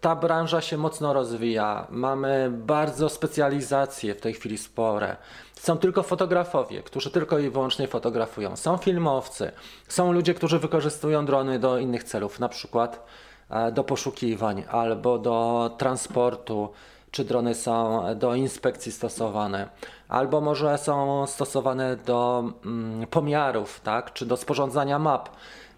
ta branża się mocno rozwija. Mamy bardzo specjalizacje w tej chwili spore. Są tylko fotografowie, którzy tylko i wyłącznie fotografują. Są filmowcy, są ludzie, którzy wykorzystują drony do innych celów, na przykład e, do poszukiwań albo do transportu, czy drony są do inspekcji stosowane, albo może są stosowane do mm, pomiarów, tak, czy do sporządzania map.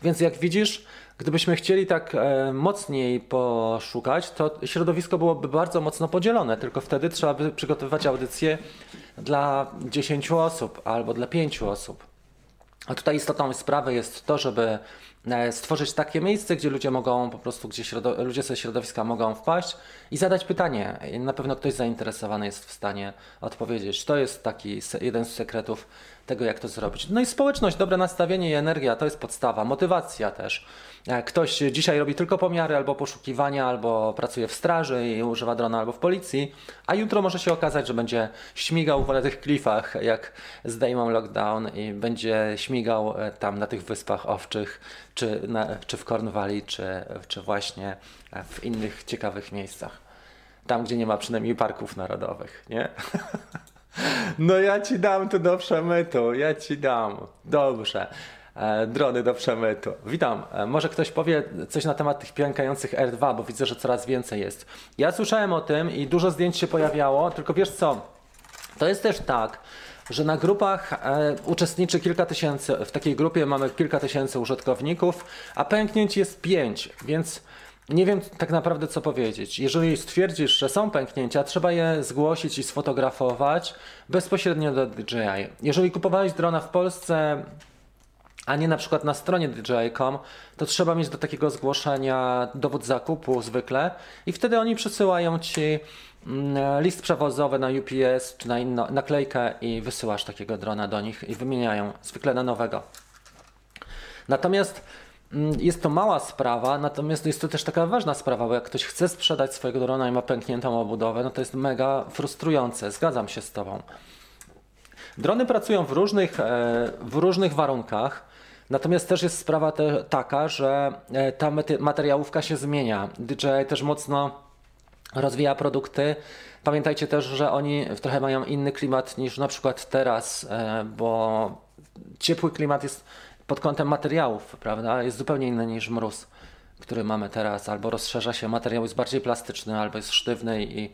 Więc jak widzisz, Gdybyśmy chcieli tak e, mocniej poszukać, to środowisko byłoby bardzo mocno podzielone, tylko wtedy trzeba by przygotowywać audycję dla 10 osób albo dla 5 osób. A tutaj istotą sprawy jest to, żeby e, stworzyć takie miejsce, gdzie ludzie mogą po prostu, gdzie środo, ludzie ze środowiska mogą wpaść i zadać pytanie. Na pewno ktoś zainteresowany jest w stanie odpowiedzieć. To jest taki jeden z sekretów tego, jak to zrobić. No i społeczność, dobre nastawienie i energia to jest podstawa, motywacja też. Ktoś dzisiaj robi tylko pomiary albo poszukiwania, albo pracuje w straży i używa drona albo w policji, a jutro może się okazać, że będzie śmigał na tych klifach, jak zdejmą lockdown i będzie śmigał e, tam na tych wyspach owczych, czy, na, czy w Cornwalli, czy, czy właśnie w innych ciekawych miejscach. Tam, gdzie nie ma przynajmniej parków narodowych, nie? No ja ci dam tu do przemytu, ja ci dam. Dobrze. E, drony do przemytu. Witam. E, może ktoś powie coś na temat tych pękających R2, bo widzę, że coraz więcej jest. Ja słyszałem o tym i dużo zdjęć się pojawiało, tylko wiesz co? To jest też tak, że na grupach e, uczestniczy kilka tysięcy, w takiej grupie mamy kilka tysięcy użytkowników, a pęknięć jest pięć, więc nie wiem tak naprawdę co powiedzieć. Jeżeli stwierdzisz, że są pęknięcia, trzeba je zgłosić i sfotografować bezpośrednio do DJI. Jeżeli kupowałeś drona w Polsce, a nie na przykład na stronie DJI.com, to trzeba mieć do takiego zgłoszenia dowód zakupu zwykle i wtedy oni przesyłają ci mm, list przewozowy na UPS czy na inną naklejkę i wysyłasz takiego drona do nich i wymieniają zwykle na nowego. Natomiast mm, jest to mała sprawa, natomiast jest to też taka ważna sprawa, bo jak ktoś chce sprzedać swojego drona i ma pękniętą obudowę, no to jest mega frustrujące. Zgadzam się z Tobą. Drony pracują w różnych, e, w różnych warunkach. Natomiast też jest sprawa te, taka, że e, ta materiałówka się zmienia. DJI też mocno rozwija produkty. Pamiętajcie też, że oni trochę mają inny klimat niż na przykład teraz, e, bo ciepły klimat jest pod kątem materiałów, prawda? Jest zupełnie inny niż mróz. który mamy teraz, albo rozszerza się, materiał jest bardziej plastyczny, albo jest sztywny i,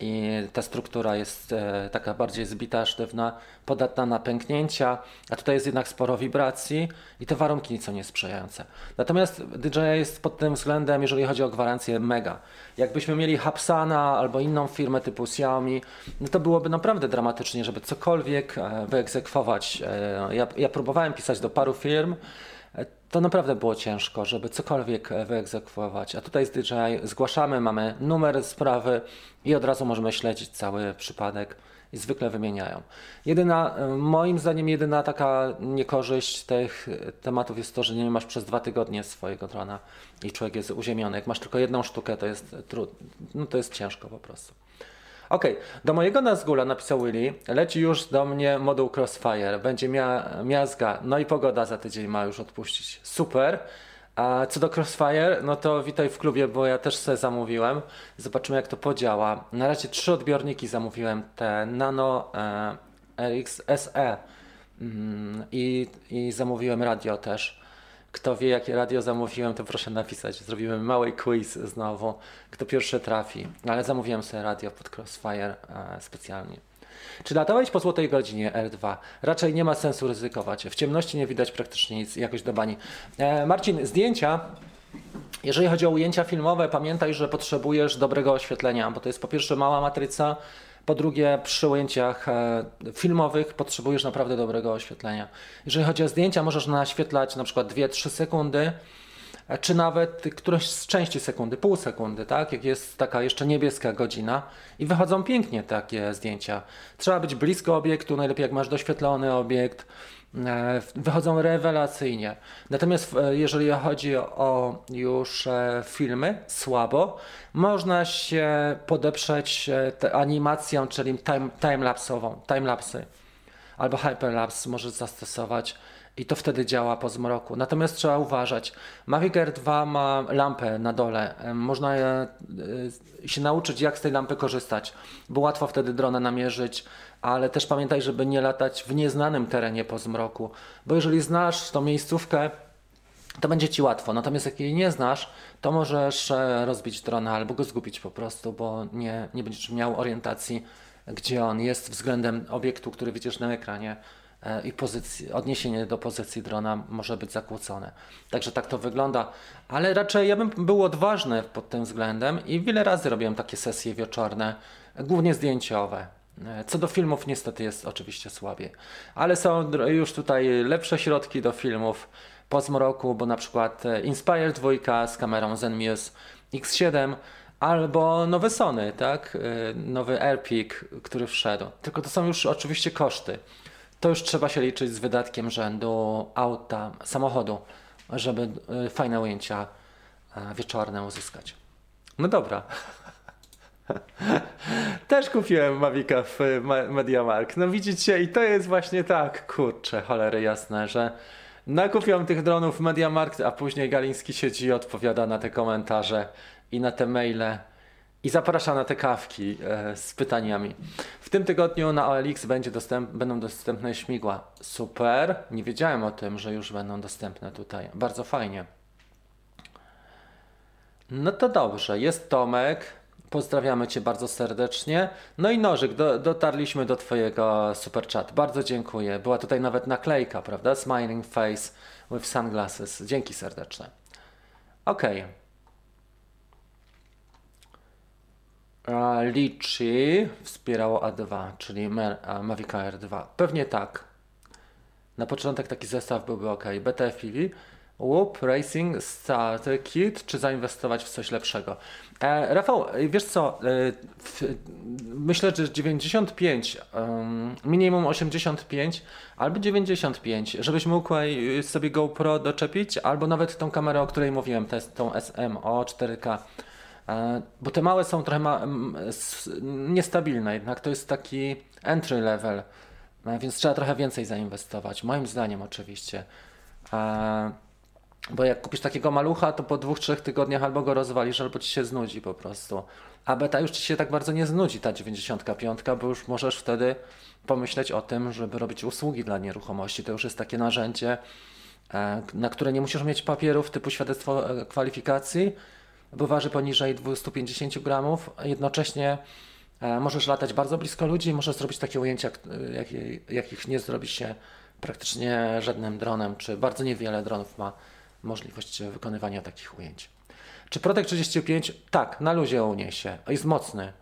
i ta struktura jest e, taka bardziej zbita, sztywna, podatna na pęknięcia, a tutaj jest jednak sporo wibracji i te warunki nieco niesprzyjające. Natomiast DJI jest pod tym względem, jeżeli chodzi o gwarancję, mega. Jakbyśmy mieli Hapsana albo inną firmę typu Xiaomi, no to byłoby naprawdę dramatycznie, żeby cokolwiek e, wyegzekwować. E, ja, ja próbowałem pisać do paru firm, to naprawdę było ciężko, żeby cokolwiek e, wyegzekwować. A tutaj z DJI zgłaszamy, mamy numer sprawy i od razu możemy śledzić cały przypadek i zwykle wymieniają. Jedyna, e, moim zdaniem, jedyna taka niekorzyść tych tematów jest to, że nie masz przez dwa tygodnie swojego drona i człowiek jest uziemiony. Jak masz tylko jedną sztukę, to jest trudno, no to jest ciężko po prostu. Okej, do mojego Nazgula napisał Willy, leci już do mnie moduł Crossfire, będzie mia miazga, no i pogoda za tydzień ma już odpuścić. Super. A co do Crossfire, no to witaj w klubie, bo ja też sobie zamówiłem. Zobaczymy jak to podziała. Na razie trzy odbiorniki zamówiłem, te Nano e, RX SE mm, i, i zamówiłem radio też. Kto wie, jakie radio zamówiłem, to proszę napisać. Zrobimy mały quiz znowu, kto pierwszy trafi. Ale zamówiłem sobie radio pod Crossfire e, specjalnie. Czy latałeś po złotej godzinie R2? Raczej nie ma sensu ryzykować. W ciemności nie widać praktycznie nic, jakoś do bani. E, Marcin, zdjęcia. Jeżeli chodzi o ujęcia filmowe, pamiętaj, że potrzebujesz dobrego oświetlenia, bo to jest po pierwsze mała matryca, po drugie, przy ujęciach e, filmowych potrzebujesz naprawdę dobrego oświetlenia. Jeżeli chodzi o zdjęcia, możesz naświetlać na przykład 2-3 sekundy, czy nawet którąś z części sekundy, pół sekundy, tak? Jak jest taka jeszcze niebieska godzina i wychodzą pięknie takie zdjęcia. Trzeba być blisko obiektu, najlepiej jak masz doświetlony obiekt. E, wychodzą rewelacyjnie. Natomiast e, jeżeli chodzi o już e, filmy, słabo, można się podeprzeć animacją, czyli time, timelapsową, timelapsy albo hyperlapse możesz zastosować i to wtedy działa po zmroku. Natomiast trzeba uważać. Mavic Air 2 ma lampę na dole. Można się nauczyć, jak z tej lampy korzystać, bo łatwo wtedy dronę namierzyć, ale też pamiętaj, żeby nie latać w nieznanym terenie po zmroku, bo jeżeli znasz tą miejscówkę, to będzie ci łatwo. Natomiast jak jej nie znasz, to możesz e, rozbić drona albo go zgubić po prostu, bo nie, nie będziesz miał orientacji, gdzie on jest względem obiektu, który widzisz na ekranie i pozycji, odniesienie do pozycji drona może być zakłócone. Także tak to wygląda, ale raczej ja bym był odważny pod tym względem i wiele razy robiłem takie sesje wieczorne, głównie zdjęciowe. E, co do filmów niestety jest oczywiście słabiej, ale są już tutaj lepsze środki do filmów po zmroku, bo na przykład e, Inspire 2 z kamerą Zenmuse X7 albo nowe Sony, tak? E, nowy AirPik, który wszedł. Tylko to są już oczywiście koszty. To już trzeba się liczyć z wydatkiem rzędu auta, samochodu, żeby fajne ujęcia wieczorne uzyskać. No dobra. Też kupiłem Mavica w Mediamark. No widzicie, i to jest właśnie tak, kurczę, cholery jasne, że nakupiłem tych dronów w Mediamarkt, a później Galiński siedzi i odpowiada na te komentarze i na te maile i zaprasza na te kawki e, z pytaniami. W tym tygodniu na OLX będzie dostęp, będą dostępne śmigła. Super, nie wiedziałem o tym, że już będą dostępne tutaj. Bardzo fajnie. No to dobrze, jest Tomek. Pozdrawiamy Cię bardzo serdecznie. No i Nożyk, do, dotarliśmy do Twojego super chat. Bardzo dziękuję. Była tutaj nawet naklejka, prawda? Smiling face with sunglasses. Dzięki serdeczne. Ok. Liczy wspierało A2, czyli Mavic Air 2. Pewnie tak. Na początek taki zestaw byłby ok. BTFPV Whoop Racing Starter Kit, czy zainwestować w coś lepszego? E, Rafał, wiesz co, e, w, myślę, że 95, um, minimum 85 albo 95, żebyś mógł sobie GoPro doczepić, albo nawet tą kamerę, o której mówiłem, tę, tą SMO 4K. E, bo te małe są trochę ma, niestabilne, jednak to jest taki entry level, e, więc trzeba trochę więcej zainwestować, moim zdaniem oczywiście. E, bo jak kupisz takiego malucha, to po dwóch, trzech tygodniach albo go rozwalisz, albo ci się znudzi po prostu. A beta już ci się tak bardzo nie znudzi, ta 95, bo już możesz wtedy pomyśleć o tym, żeby robić usługi dla nieruchomości. To już jest takie narzędzie, na które nie musisz mieć papierów typu świadectwo kwalifikacji, bo waży poniżej 250 gramów. Jednocześnie e, możesz latać bardzo blisko ludzi, możesz zrobić takie ujęcia, jakich nie zrobi się praktycznie żadnym dronem, czy bardzo niewiele dronów ma możliwość wykonywania takich ujęć. Czy Protek 35? Tak, na luzie uniesie. Jest mocny.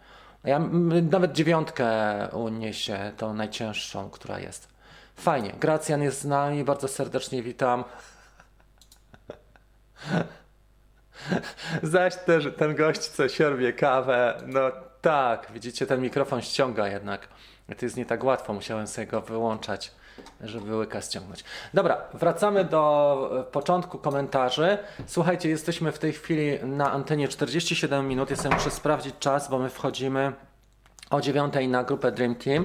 Ja nawet dziewiątkę uniesie, tą najcięższą, która jest. Fajnie. Gracjan jest z nami, bardzo serdecznie witam. Zaś też ten gość, co sierwie kawę, no tak, widzicie, ten mikrofon ściąga jednak. To jest nie tak łatwo, musiałem sobie go wyłączać żeby łyka ściągnąć. Dobra, wracamy do e, początku komentarzy. Słuchajcie, jesteśmy w tej chwili na antenie 47 minut. Jestem muszę sprawdzić czas, bo my wchodzimy o 9 na grupę Dream Team.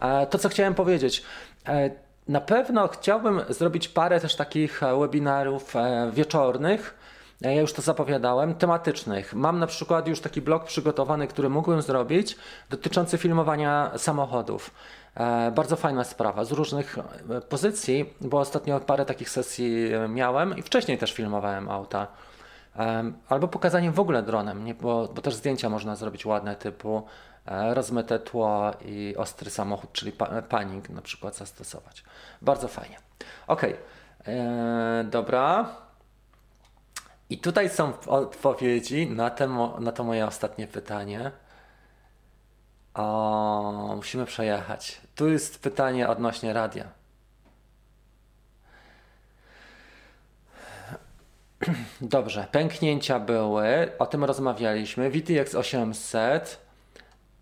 E, to, co chciałem powiedzieć. E, na pewno chciałbym zrobić parę też takich webinarów wieczornych. Ja już to zapowiadałem, tematycznych. Mam na przykład już taki blog przygotowany, który mógłbym zrobić, dotyczący filmowania samochodów. E, bardzo fajna sprawa z różnych e, pozycji, bo ostatnio parę takich sesji e, miałem i wcześniej też filmowałem auta. Albo pokazaniem w ogóle dronem, nie? Bo, bo też zdjęcia można zrobić ładne, typu rozmyte tło i ostry samochód, czyli panik na przykład zastosować. Bardzo fajnie. Ok, dobra. I tutaj są odpowiedzi na, temo, na to moje ostatnie pytanie. O, musimy przejechać. Tu jest pytanie odnośnie radia. Dobrze, pęknięcia były, o tym rozmawialiśmy. VTX 800,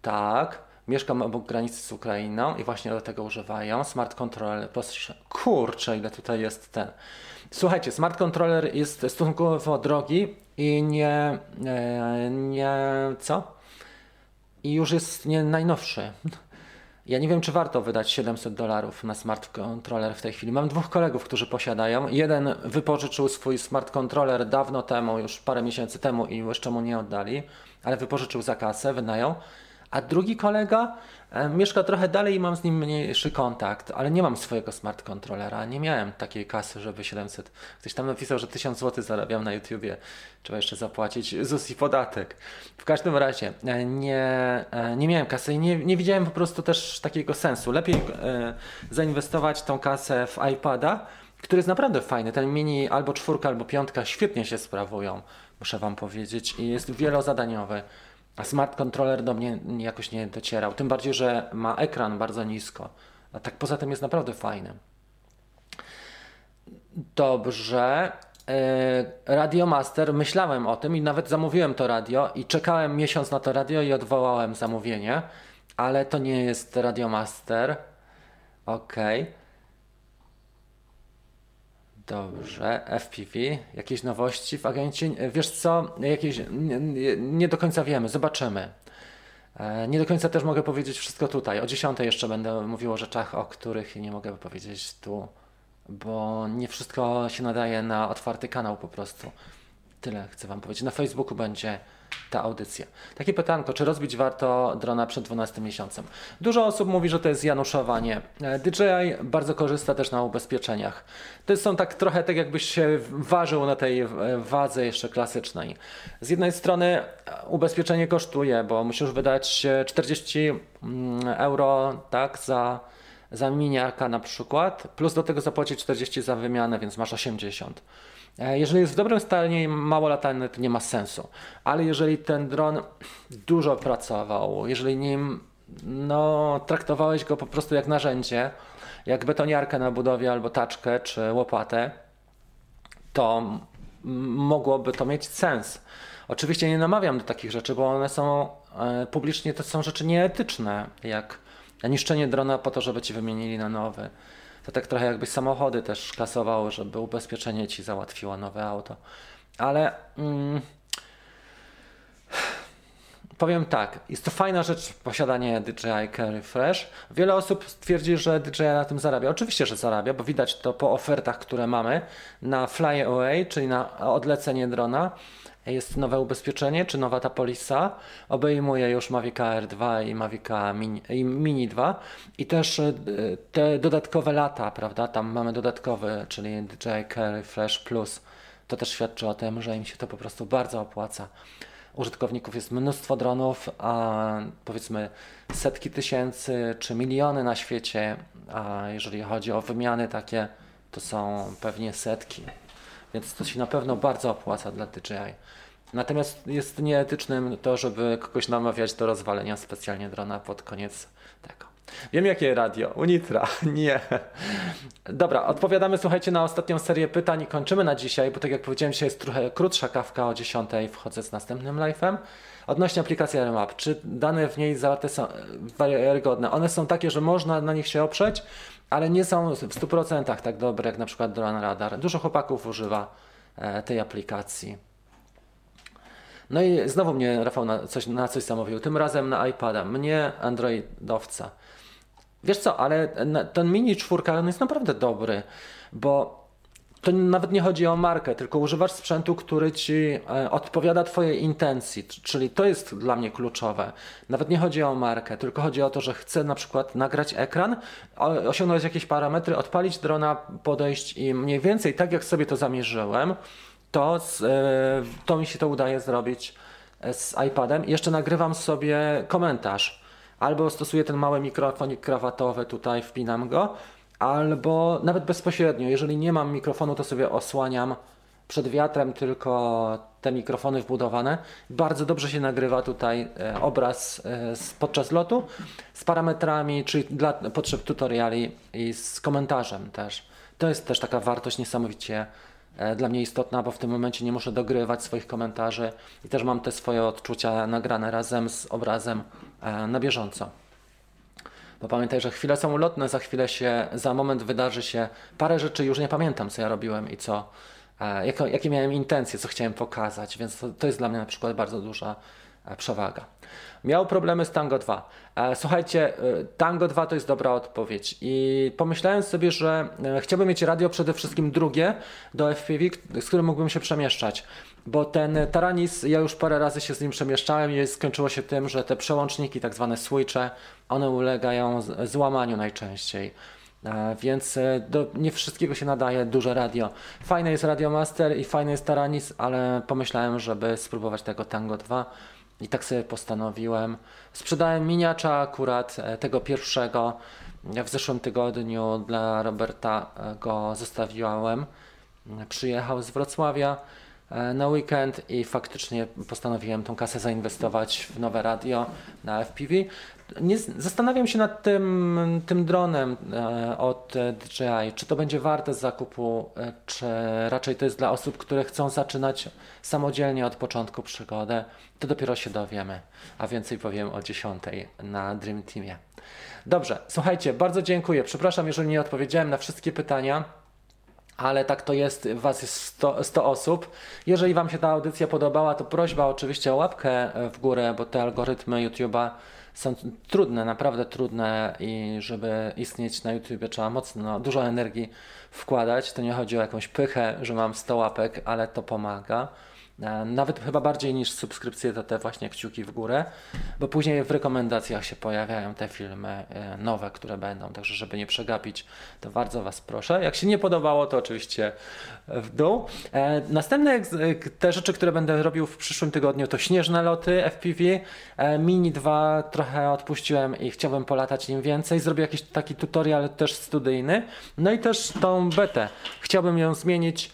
tak. Mieszkam obok granicy z Ukrainą i właśnie do tego używają. Smart controller, proszę. Kurczę, ile tutaj jest ten. Słuchajcie, smart controller jest stosunkowo drogi i nie, e, nie, co? i już jest nie najnowszy. Ja nie wiem, czy warto wydać 700 dolarów na smart controller w tej chwili. Mam dwóch kolegów, którzy posiadają. Jeden wypożyczył swój smart controller dawno temu, już parę miesięcy temu i jeszcze mu nie oddali, ale wypożyczył za kasę, wynają. A drugi kolega e, mieszka trochę dalej i mam z nim mniejszy kontakt, ale nie mam swojego smart kontrolera. Nie miałem takiej kasy, żeby 700. Ktoś tam napisał, że 1000 zł zarabiam na YouTubie. Trzeba jeszcze zapłacić ZUS i podatek. W każdym razie e, nie, e, nie miałem kasy i nie, nie widziałem po prostu też takiego sensu. Lepiej zainwestować tą kasę w iPada, który jest naprawdę fajny. Ten mini albo czwórka, albo piątka świetnie się sprawują, muszę Wam powiedzieć, i jest wielozadaniowy. A smart controller do mnie jakoś nie docierał. Tym bardziej, że ma ekran bardzo nisko. A tak poza tym jest naprawdę fajny. Dobrze. E, radio Master, myślałem o tym i nawet zamówiłem to radio i czekałem miesiąc na to radio i odwołałem zamówienie, ale to nie jest Radio Master. Okej. Okay. Dobrze, FPV, jakieś nowości w agencie? Wiesz co, jakieś nie, nie, do końca wiemy, zobaczymy. E, nie do końca też mogę powiedzieć wszystko tutaj. O 10 jeszcze będę mówił o rzeczach, o których nie mogę powiedzieć tu, bo nie wszystko się nadaje na otwarty kanał po prostu. Tyle chcę Wam powiedzieć. Na Facebooku będzie ta audycja. Takie pytanko, czy rozbić warto drona przed 12 miesiącem? Dużo osób mówi, że to jest januszowanie. E, DJI bardzo korzysta też na ubezpieczeniach. To są tak trochę tak jakbyś się ważył na tej wadze jeszcze klasycznej. Z jednej strony e, ubezpieczenie kosztuje, bo musisz wydać 40 mm, euro tak, za, za miniarka na przykład, plus do tego zapłacić 40 za wymianę, więc masz 80. E, jeżeli jest w dobrym stanie i mało latany, to nie ma sensu. Ale jeżeli ten dron dużo pracował, jeżeli nim no, traktowałeś go po prostu jak narzędzie, jak betoniarkę na budowie albo taczkę czy łopatę, to mogłoby to mieć sens. Oczywiście nie namawiam do takich rzeczy, bo one są e, publicznie, to są rzeczy nieetyczne, jak niszczenie drona po to, żeby ci wymienili na nowy to tak trochę jakbyś samochody też kasowało, żeby ubezpieczenie ci załatwiło nowe auto. Ale mm, powiem tak, jest to fajna rzecz posiadanie DJI Carry Fresh. Wiele osób twierdzi, że DJI na tym zarabia. Oczywiście, że zarabia, bo widać to po ofertach, które mamy na fly away, czyli na odlecenie drona. Jest nowe ubezpieczenie, czy nowa ta polisa. Obejmuje już Mavica R2 i Mavica Mini, Mini 2 i też e, te dodatkowe lata, prawda? Tam mamy dodatkowy, czyli DJI Carry Flash Plus. To też świadczy o tym, że im się to po prostu bardzo opłaca. Użytkowników jest mnóstwo dronów, a powiedzmy setki tysięcy czy miliony na świecie, a jeżeli chodzi o wymiany takie, to są pewnie setki. Więc to się na pewno bardzo opłaca dla DJI. Natomiast jest nieetycznym to, żeby kogoś namawiać do rozwalenia specjalnie drona pod koniec tego. Wiem jakie radio. Unitra. Nie. Dobra, odpowiadamy słuchajcie na ostatnią serię pytań i kończymy na dzisiaj, bo tak jak powiedziałem, dzisiaj jest trochę krótsza kawka o 10. Wchodzę z następnym live'em. Odnośnie aplikacji RMAP, czy dane w niej zawarte są wiarygodne? One są takie, że można na nich się oprzeć, ale nie są w 100% tak dobre jak na przykład Drone Radar. Dużo chłopaków używa e, tej aplikacji. No i znowu mnie Rafał na coś, na coś zamówił, tym razem na iPada, mnie Androidowca. Wiesz co, ale ten mini czwórka on jest naprawdę dobry, bo to nawet nie chodzi o markę, tylko używasz sprzętu, który ci e, odpowiada Twojej intencji, czyli to jest dla mnie kluczowe. Nawet nie chodzi o markę, tylko chodzi o to, że chcę na przykład nagrać ekran, osiągnąć jakieś parametry, odpalić drona, podejść i mniej więcej tak jak sobie to zamierzyłem, to, e, to mi się to udaje zrobić e, z iPadem. Jeszcze nagrywam sobie komentarz. Albo stosuję ten mały mikrofonik krawatowy, tutaj wpinam go, albo nawet bezpośrednio, jeżeli nie mam mikrofonu, to sobie osłaniam przed wiatrem tylko te mikrofony wbudowane. Bardzo dobrze się nagrywa tutaj e, obraz podczas lotu z parametrami, czyli dla potrzeb tutoriali i z komentarzem też. To jest też taka wartość niesamowicie E, dla mnie istotna, bo w tym momencie nie muszę dogrywać swoich komentarzy i też mam te swoje odczucia nagrane razem z obrazem e, na bieżąco. Bo pamiętaj, że chwile są ulotne, za chwilę się, za moment wydarzy się parę rzeczy, już nie pamiętam co ja robiłem i co, e, jako, jakie miałem intencje, co chciałem pokazać, więc to, to jest dla mnie na przykład bardzo duża przewaga. Miał problemy z Tango 2. E, słuchajcie, e, Tango 2 to jest dobra odpowiedź i pomyślałem sobie, że e, chciałbym mieć radio przede wszystkim drugie do FPV, z którym mógłbym się przemieszczać. Bo ten Taranis, ja już parę razy się z nim przemieszczałem i skończyło się tym, że te przełączniki, tak zwane switche, one ulegają złamaniu najczęściej. Więc do nie wszystkiego się nadaje duże radio. Fajne jest Radio Master i fajny jest Taranis, ale pomyślałem, żeby spróbować tego Tango 2 i tak sobie postanowiłem. Sprzedałem miniacza akurat e, tego pierwszego. W zeszłym tygodniu dla Roberta e, go zostawiłem. Przyjechał z Wrocławia e, na weekend i faktycznie postanowiłem tą kasę zainwestować w nowe radio na FPV. Nie, zastanawiam się nad tym, tym dronem e, od DJI, czy to będzie warte zakupu, e, czy raczej to jest dla osób, które chcą zaczynać samodzielnie od początku przygodę. To dopiero się dowiemy, a więcej powiem o 10 na Dream Teamie. Dobrze, słuchajcie, bardzo dziękuję. Przepraszam, jeżeli nie odpowiedziałem na wszystkie pytania ale tak to jest, Was jest 100, 100, osób. Jeżeli Wam się ta audycja podobała, to prośba oczywiście o łapkę w górę, bo te algorytmy YouTube'a są trudne, naprawdę trudne i żeby istnieć na YouTube trzeba mocno, dużo energii wkładać. To nie chodzi o jakąś pychę, że mam 100 łapek, ale to pomaga. E, nawet chyba bardziej niż subskrypcje to te właśnie kciuki w górę, bo później w rekomendacjach się pojawiają te filmy e, nowe, które będą, także żeby nie przegapić, to bardzo Was proszę. Jak się nie podobało, to oczywiście w dół. E, następne te rzeczy, które będę robił w przyszłym tygodniu to śnieżne loty FPV. Mini 2 trochę odpuściłem i chciałbym polatać nim więcej. Zrobię jakiś taki tutorial też studyjny. No i też tą betę. Chciałbym ją zmienić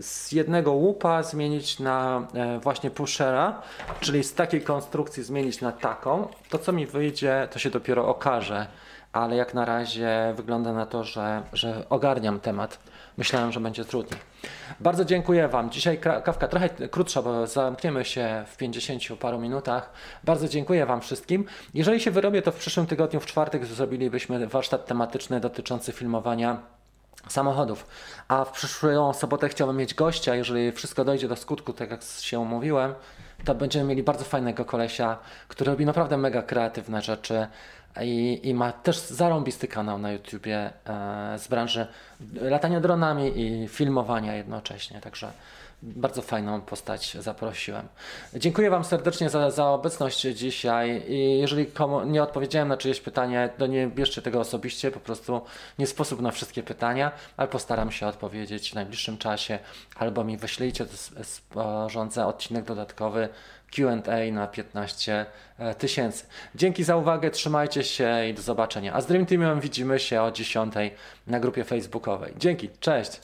z jednego łupa zmienić na e, właśnie pushera, czyli z takiej konstrukcji zmienić na taką. To co mi wyjdzie, to się dopiero okaże, ale jak na razie wygląda na to, że, że ogarniam temat. Myślałem, że będzie trudniej. Bardzo dziękuję Wam. Dzisiaj kawka trochę krótsza, bo zamkniemy się w 50 paru minutach. Bardzo dziękuję Wam wszystkim. Jeżeli się wyrobię, to w przyszłym tygodniu, w czwartek, zrobilibyśmy warsztat tematyczny dotyczący filmowania samochodów. A w przyszłą sobotę chciałbym mieć gościa, jeżeli wszystko dojdzie do skutku, tak jak się umówiłem, to będziemy mieli bardzo fajnego kolesia, który robi naprawdę mega kreatywne rzeczy i, i ma też zarąbisty kanał na YouTubie e, z branży latania dronami i filmowania jednocześnie. Także bardzo fajną postać zaprosiłem. Dziękuję Wam serdecznie za, za obecność dzisiaj i jeżeli komu nie odpowiedziałem na czyjeś pytanie, to nie bierzcie tego osobiście, po prostu nie sposób na wszystkie pytania, ale postaram się odpowiedzieć w najbliższym czasie albo mi wyślijcie, sporządzę odcinek dodatkowy Q&A na 15 tysięcy. Dzięki za uwagę, trzymajcie się i do zobaczenia. A z Dream Teamem widzimy się o 10 na grupie facebookowej. Dzięki, cześć!